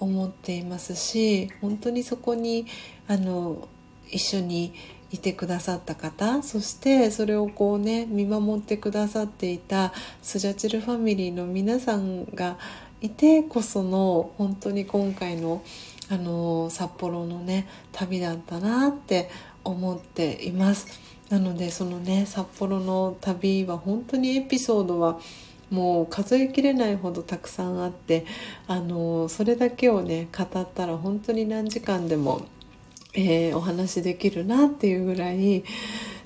思っていますし本当にそこにあの一緒にいてくださった方そしてそれをこうね見守ってくださっていたスジャチルファミリーの皆さんがいてこその本当に今回のあの札幌のね旅だったなって思っています。なのでそのね札幌の旅は本当にエピソードはもう数えきれないほどたくさんあってあのそれだけをね語ったら本当に何時間でも、えー、お話できるなっていうぐらい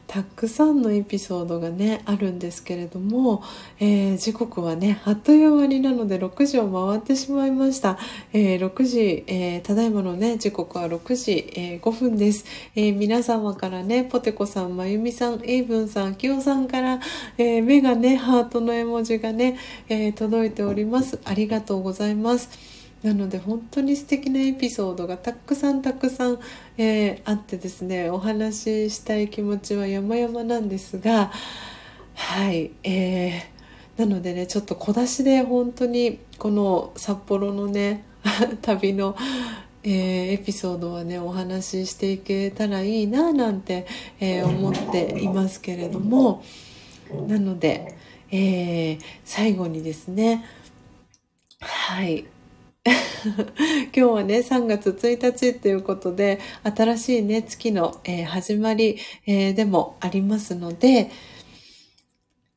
たくさんのエピソードがねあるんですけれども、えー、時刻はねあっという間になので6時を回ってしまいました、えー、6時、えー、ただいまのね時刻は6時、え5分です、え皆様からねポテコさんまゆみさんエイブンさんきよさんから、え目がねハートの絵文字がね、え届いております。ありがとうございます。なので本当に素敵なエピソードがたくさんたくさん、えー、あってですねお話ししたい気持ちは山々なんですがはい、えー、なのでねちょっと小出しで本当にこの札幌のね (laughs) 旅の、えー、エピソードはねお話ししていけたらいいななんて、えー、思っていますけれども。なので、えー、最後にですね、はい。(laughs) 今日はね、3月1日ということで、新しいね、月の、えー、始まり、えー、でもありますので、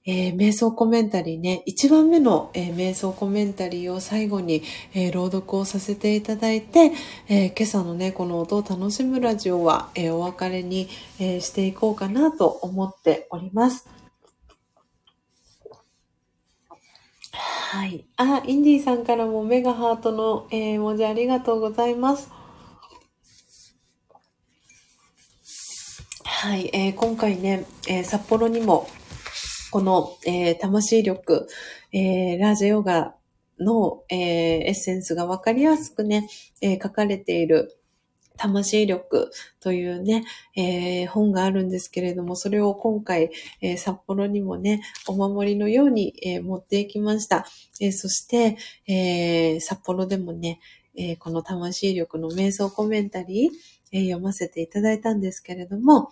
えー、瞑想コメンタリーね、1番目の、えー、瞑想コメンタリーを最後に、えー、朗読をさせていただいて、え今朝のね、この音を楽しむラジオは、えお別れに、えしていこうかなと思っております。はい。あ、インディーさんからもメガハートの、え文字ありがとうございます。はい、えー、今回ね、えー、札幌にもこの、え、魂力、え、ラージヨガの、え、エッセンスがわかりやすくね、え書かれている魂力というね、えー、本があるんですけれども、それを今回、えー、札幌にもね、お守りのように、えー、持っていきました。えそして、え札幌でもね、えこの魂力の瞑想コメンタリー、え読ませていただいたんですけれども、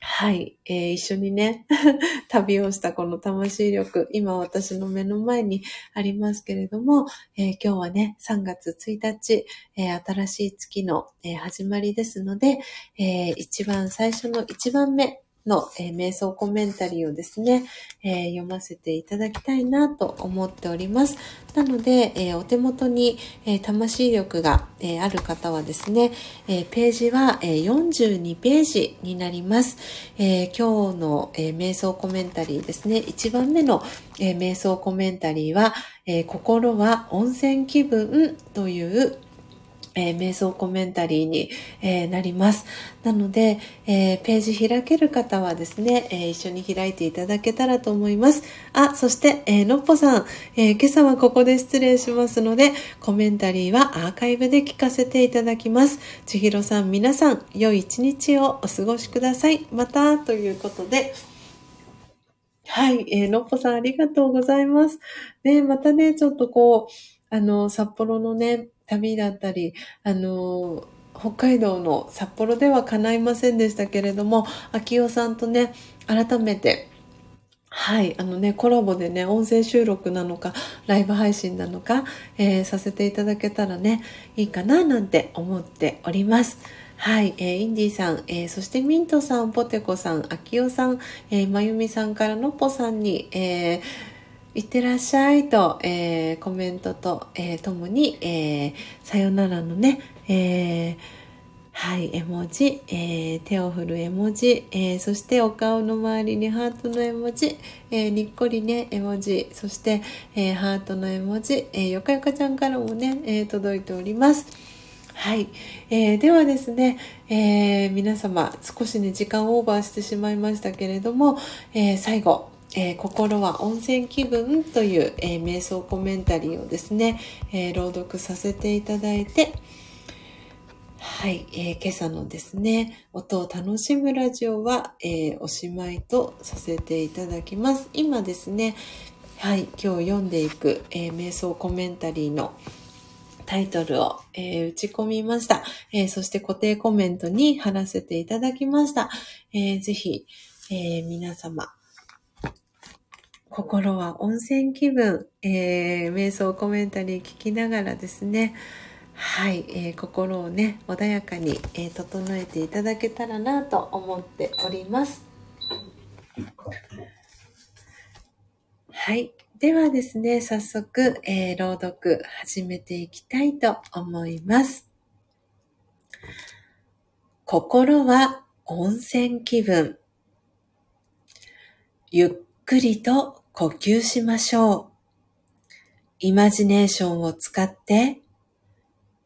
はい、えー、一緒にね、(laughs) 旅をしたこの魂力、今私の目の前にありますけれども、えー、今日はね、3月1日、えー、新しい月の、え始まりですので、え一番最初の一番目、の、えー、瞑想コメンタリーをですね、えー、読ませていただきたいなと思っております。なので、えー、お手元に、え魂力が、えある方はですね、えページは、え42ページになります。え今日の、え瞑想コメンタリーですね、1番目の、え瞑想コメンタリーは、え心は温泉気分というえー、瞑想コメンタリーに、えー、なります。なので、えー、ページ開ける方はですね、え一緒に開いていただけたらと思います。あ、そして、えのっぽさん、え今朝はここで失礼しますので、コメンタリーはアーカイブで聞かせていただきます。ちひろさん、皆さん、良い一日をお過ごしください。また、ということで、はい、えー、のっぽさんありがとうございます。ね、またね、ちょっとこう、あの、札幌のね、旅だったり、あの、北海道の札幌では叶いませんでしたけれども、秋代さんとね、改めて、はい。あのね、コラボでね、音声収録なのか、ライブ配信なのか、えー、させていただけたらね、いいかな、なんて思っております。はい。えー、インディさん、えー、そしてミントさん、ポテコさん、アキオさん、えー、まゆみさんからのぽさんに、えー、いってらっしゃいと、えー、コメントと、えー、ともに、えー、さよならのね、えー、はい、絵文字、えー、手を振る絵文字、えー、そしてお顔の周りにハートの絵文字、えー、にっこりね、絵文字、そして、え、ハートの絵文字、え、よかよかちゃんからもね、え、届いております。はい、えー、ではですね、え、皆様少しね時間オーバーしてしまいましたけれども、え、最後えー、心は温泉気分という、えー、瞑想コメンタリーをですね、えー、朗読させていただいて、はい、え今朝のですね、音を楽しむラジオは、えおしまいとさせていただきます。今ですね、はい、今日読んでいく、え瞑想コメンタリーのタイトルを、え打ち込みました、えそして固定コメントに貼らせていただきました。えー、ぜひ、え皆様、心は温泉気分、えー、瞑想コメンタリー聞きながらですね、はい、えー、心をね、穏やかに、えー、整えていただけたらなと思っております。はい。ではですね、早速、えー、朗読始めていきたいと思います。心は温泉気分。ゆっくりと呼吸しましょう。イマジネーションを使って、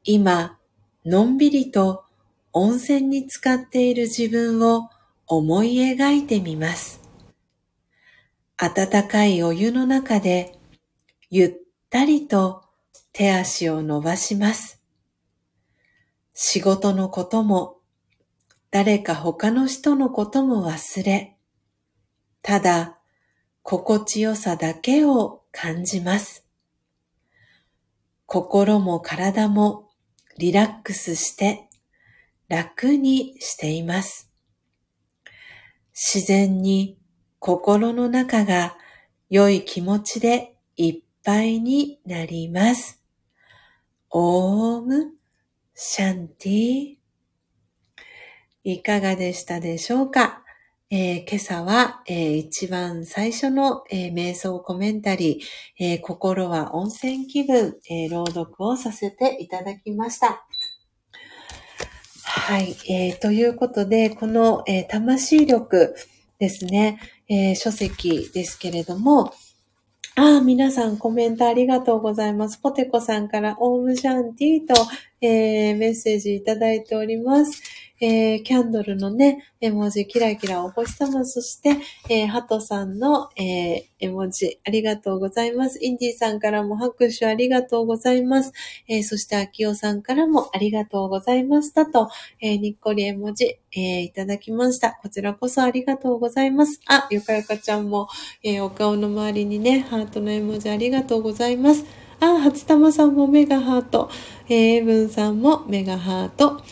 今、のんびりと温泉に浸かっている自分を思い描いてみます。温かいお湯の中で、ゆったりと手足を伸ばします。仕事のことも、誰か他の人のことも忘れ、ただ心地よさだけを感じます。心も体もリラックスして楽にしています。自然に心の中が良い気持ちでいっぱいになります。オームシャンティいかがでしたでしょうか、えー、今朝は、えー、一番最初の、えー、瞑想コメンタリーえ、心は温泉気分、え朗読をさせていただきました。はい、えー、ということで、この、え魂力ですね、え書籍ですけれども、ああ、皆さんコメントありがとうございます。ポテコさんからオームシャンティと、えー、メッセージいただいております。えー、キャンドルのね、絵文字、キラキラお星様、そして、えー、ハトさんの、えー、絵文字、ありがとうございます。インディーさんからも拍手ありがとうございます。えー、そして、アキオさんからもありがとうございましたと、えー、にっこり絵文字、えー、いただきました。こちらこそありがとうございます。あ、ゆかゆかちゃんも、えー、お顔の周りにね、ハートの絵文字ありがとうございます。あ、初玉さんもメガハート、えー、エブンさんもメガハート、あ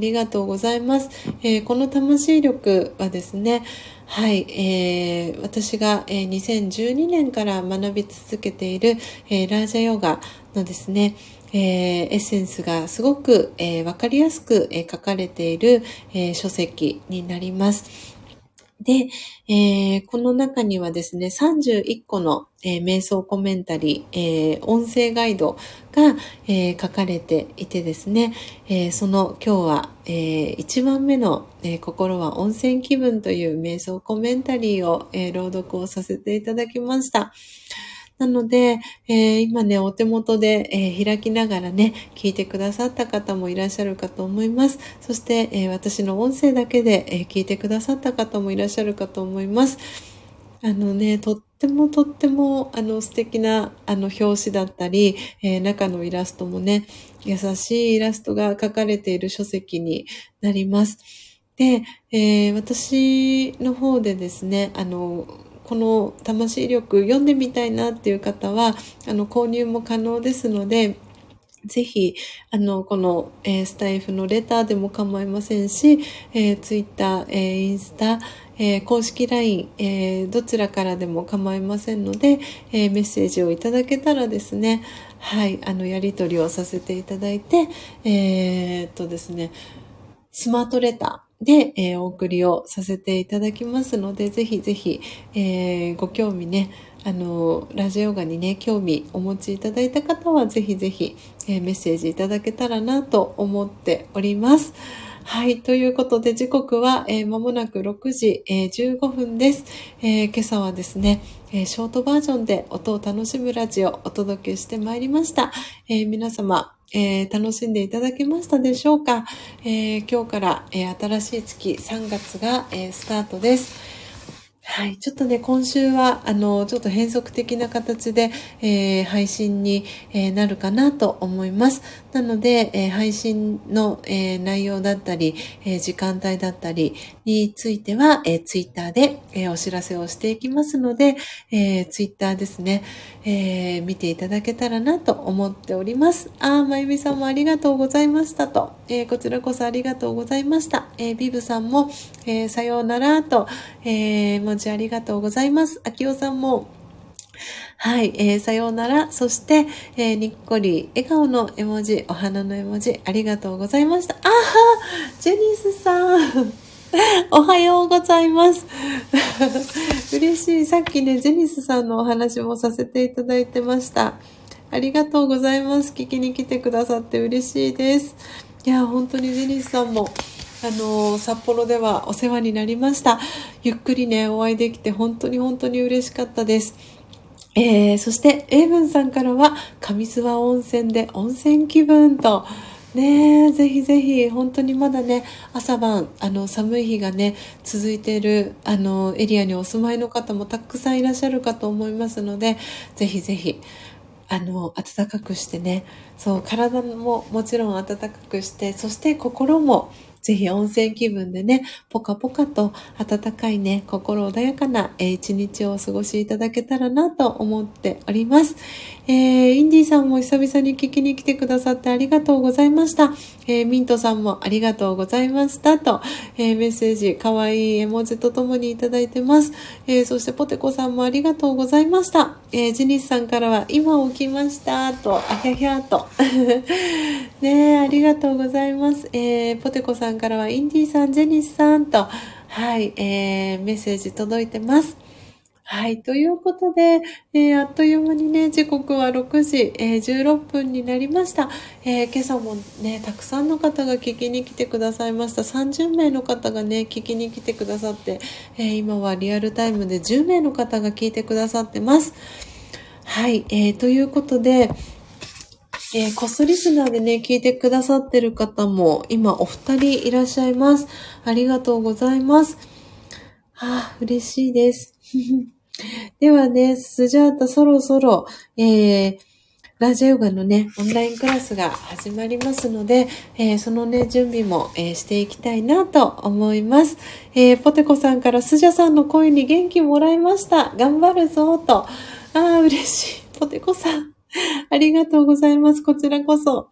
りがとうございます。えー、この魂力はですね、はい、えー、私が、えー、2012年から学び続けている、えー、ラージャヨガのですね、えー、エッセンスがすごく、えー、かりやすく、えー、書かれている、え、書籍になります。で、えー、この中にはですね、31個の、えー、瞑想コメンタリー、えー、音声ガイドが、え書かれていてですね、えその今日は、え1番目の、え心は温泉気分という瞑想コメンタリーを、え朗読をさせていただきました。なので、えー、今ね、お手元で、えー、開きながらね、聞いてくださった方もいらっしゃるかと思います。そして、えー、私の音声だけで、え聞いてくださった方もいらっしゃるかと思います。あのね、とってもとっても、あの、素敵な、あの、表紙だったり、え中のイラストもね、優しいイラストが描かれている書籍になります。で、え私の方でですね、あの、この魂力読んでみたいなっていう方は、あの、購入も可能ですので、ぜひ、あの、この、えー、スタイフのレターでも構いませんし、えー、ツイッター、えー、インスタ、えー、公式 LINE、えー、どちらからでも構いませんので、えー、メッセージをいただけたらですね、はい、あの、やり取りをさせていただいて、えー、っとですね、スマートレター、で、えー、お送りをさせていただきますので、ぜひぜひ、えー、ご興味ね、あの、ラジオガにね、興味お持ちいただいた方は、ぜひぜひ、えー、メッセージいただけたらなと思っております。はい。ということで、時刻は、えー、間もなく6時、えー、15分です、えー、今朝はですね、えショートバージョンで音を楽しむラジオをお届けしてまいりました。え皆様、えー、楽しんでいただけましたでしょうか、えー、今日から、えー、新しい月3月が、えスタートです。はい。ちょっとね、今週は、あの、ちょっと変則的な形で、えー、配信に、えー、なるかなと思います。なので、えー、配信の、え内容だったり、え時間帯だったりについては、えー、ツイッターで、えお知らせをしていきますので、えツイッターですね、え見ていただけたらなと思っております。あー、まゆみさんもありがとうございましたと、えこちらこそありがとうございました。えビブさんも、えさようならと、え文字ありがとうございます。あきおさんも、(laughs) はい、えー、さようなら。そして、えー、にっこり、笑顔の絵文字、お花の絵文字、ありがとうございました。あはジェニスさん。(laughs) おはようございます。(laughs) 嬉しい。さっきね、ジェニスさんのお話もさせていただいてました。ありがとうございます。聞きに来てくださって嬉しいです。いや、本当にジェニスさんも、あの札幌ではお世話になりました。ゆっくりね、お会いできて本当に本当に嬉しかったです。えー、そして、エイブンさんからは、上諏訪温泉で温泉気分と、ねぜひぜひ、本当にまだね、朝晩、あの、寒い日がね、続いている、あの、エリアにお住まいの方もたくさんいらっしゃるかと思いますので、ぜひぜひ、あの、暖かくしてね、そう、体ももちろん暖かくして、そして心もぜひ温泉気分でね、ポカポカと暖かいね、心穏やかな、一日をお過ごしいただけたらなと思っております。えー、インディさんも久々に聞きに来てくださってありがとうございました。えー、ミントさんもありがとうございましたと、えー、メッセージ、かわいい絵文字とともにいただいてます。えー、そしてポテコさんもありがとうございました。えー、ジニスさんからは今起きましたと、あひゃひゃと。(laughs) ねありがとうございます。えー、ポテコさんからはインディさん、ジェニスさんと、はい、えー、メッセージ届いてます。はい。ということで、えー、あっという間にね、時刻は6時、えー、16分になりました。えー、今朝もね、たくさんの方が聞きに来てくださいました。30名の方がね、聞きに来てくださって、え今はリアルタイムで10名の方が聞いてくださってます。はい。えーということで、えー、コストリスナーでね、聞いてくださってる方も今お二人いらっしゃいます。ありがとうございます。あ、嬉しいです。(laughs) ではね、スジャータそろそろ、えー、ラジオヨガのね、オンラインクラスが始まりますので、えー、そのね、準備も、えー、していきたいなと思います。えー、ポテコさんからスジャさんの声に元気もらいました。頑張るぞ、と。ああ、嬉しい。ポテコさん。ありがとうございます。こちらこそ。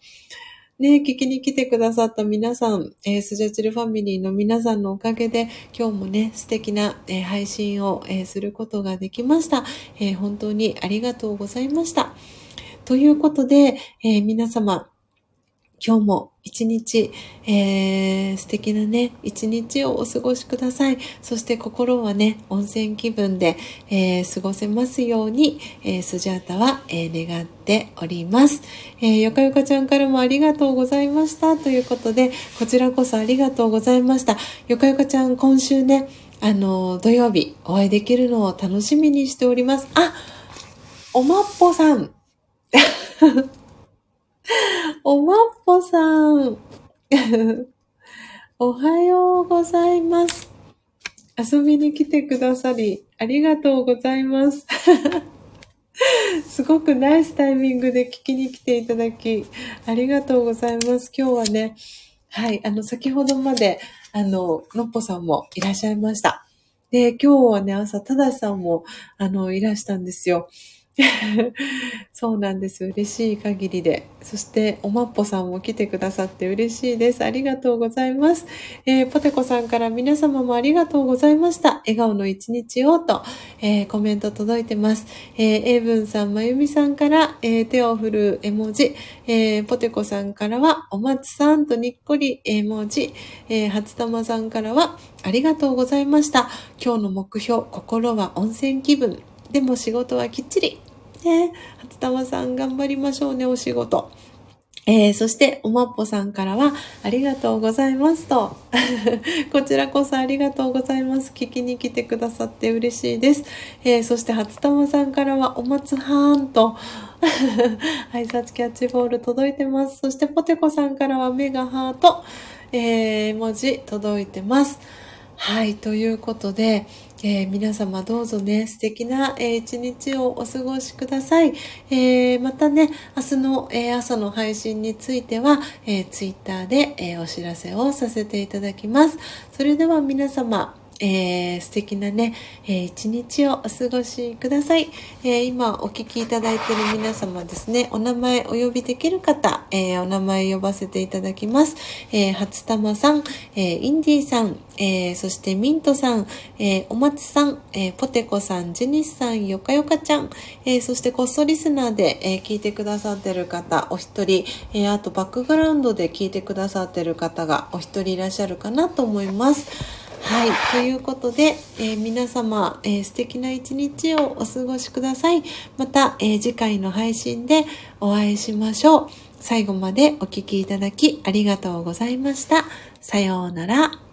ね、聞きに来てくださった皆さん、えー、スジャチルファミリーの皆さんのおかげで、今日もね、素敵な、えー、配信を、えー、することができました、え本当にありがとうございました。ということで、え皆様、今日も一日、えー、素敵なね、一日をお過ごしください。そして心はね、温泉気分で、えー、過ごせますように、えー、スジャータは、えー、願っております。えー、よかよかちゃんからもありがとうございました。ということで、こちらこそありがとうございました。よかよかちゃん、今週ね、あの、土曜日お会いできるのを楽しみにしております。あおまっぽさん (laughs) おまっぽさん。(laughs) おはようございます。遊びに来てくださり、ありがとうございます。(laughs) すごくナイスタイミングで聞きに来ていただき、ありがとうございます。今日はね、はい、あの、先ほどまで、あの、のっぽさんもいらっしゃいました。で、今日はね、朝、ただしさんも、あの、いらしたんですよ。(laughs) そうなんです。嬉しい限りで。そして、おまっぽさんも来てくださって嬉しいです。ありがとうございます。えー、ポテコさんから皆様もありがとうございました。笑顔の一日をと、えー、コメント届いてます。えー、エブンさん、まゆみさんから、えー、手を振る絵文字、えー、ポテコさんからは、お松さんとにっこり絵文字、えー、初玉さんからは、ありがとうございました。今日の目標、心は温泉気分。でも仕事はきっちり。ね、初玉さん頑張りましょうね、お仕事。えー、そして、おまっぽさんからは、ありがとうございますと。(laughs) こちらこそありがとうございます。聞きに来てくださって嬉しいです。えー、そして、初玉さんからは、お松はーんと。(laughs) 挨拶キャッチボール届いてます。そして、ポテコさんからは、メガハート。えー、文字届いてます。はい、ということで、えー、皆様どうぞね、素敵な、えー、一日をお過ごしください。えー、またね、明日の、え朝の配信については、えー、ツイッターで、えお知らせをさせていただきます。それでは皆様、えー、素敵なね、えー、一日をお過ごしください。えー、今お聞きいただいている皆様ですね、お名前お呼びできる方、えお名前呼ばせていただきます。え初玉さん、えインディーさん、えそしてミントさん、えお松さん、えポテコさん、ジェニスさん、よかよかちゃん、えそしてこっそリスナーで、え聞いてくださっている方、お一人、えあとバックグラウンドで聞いてくださっている方がお一人いらっしゃるかなと思います。はい。ということで、えー、皆様、えー、素敵な一日をお過ごしください。また、えー、次回の配信でお会いしましょう。最後までお聴きいただきありがとうございました。さようなら。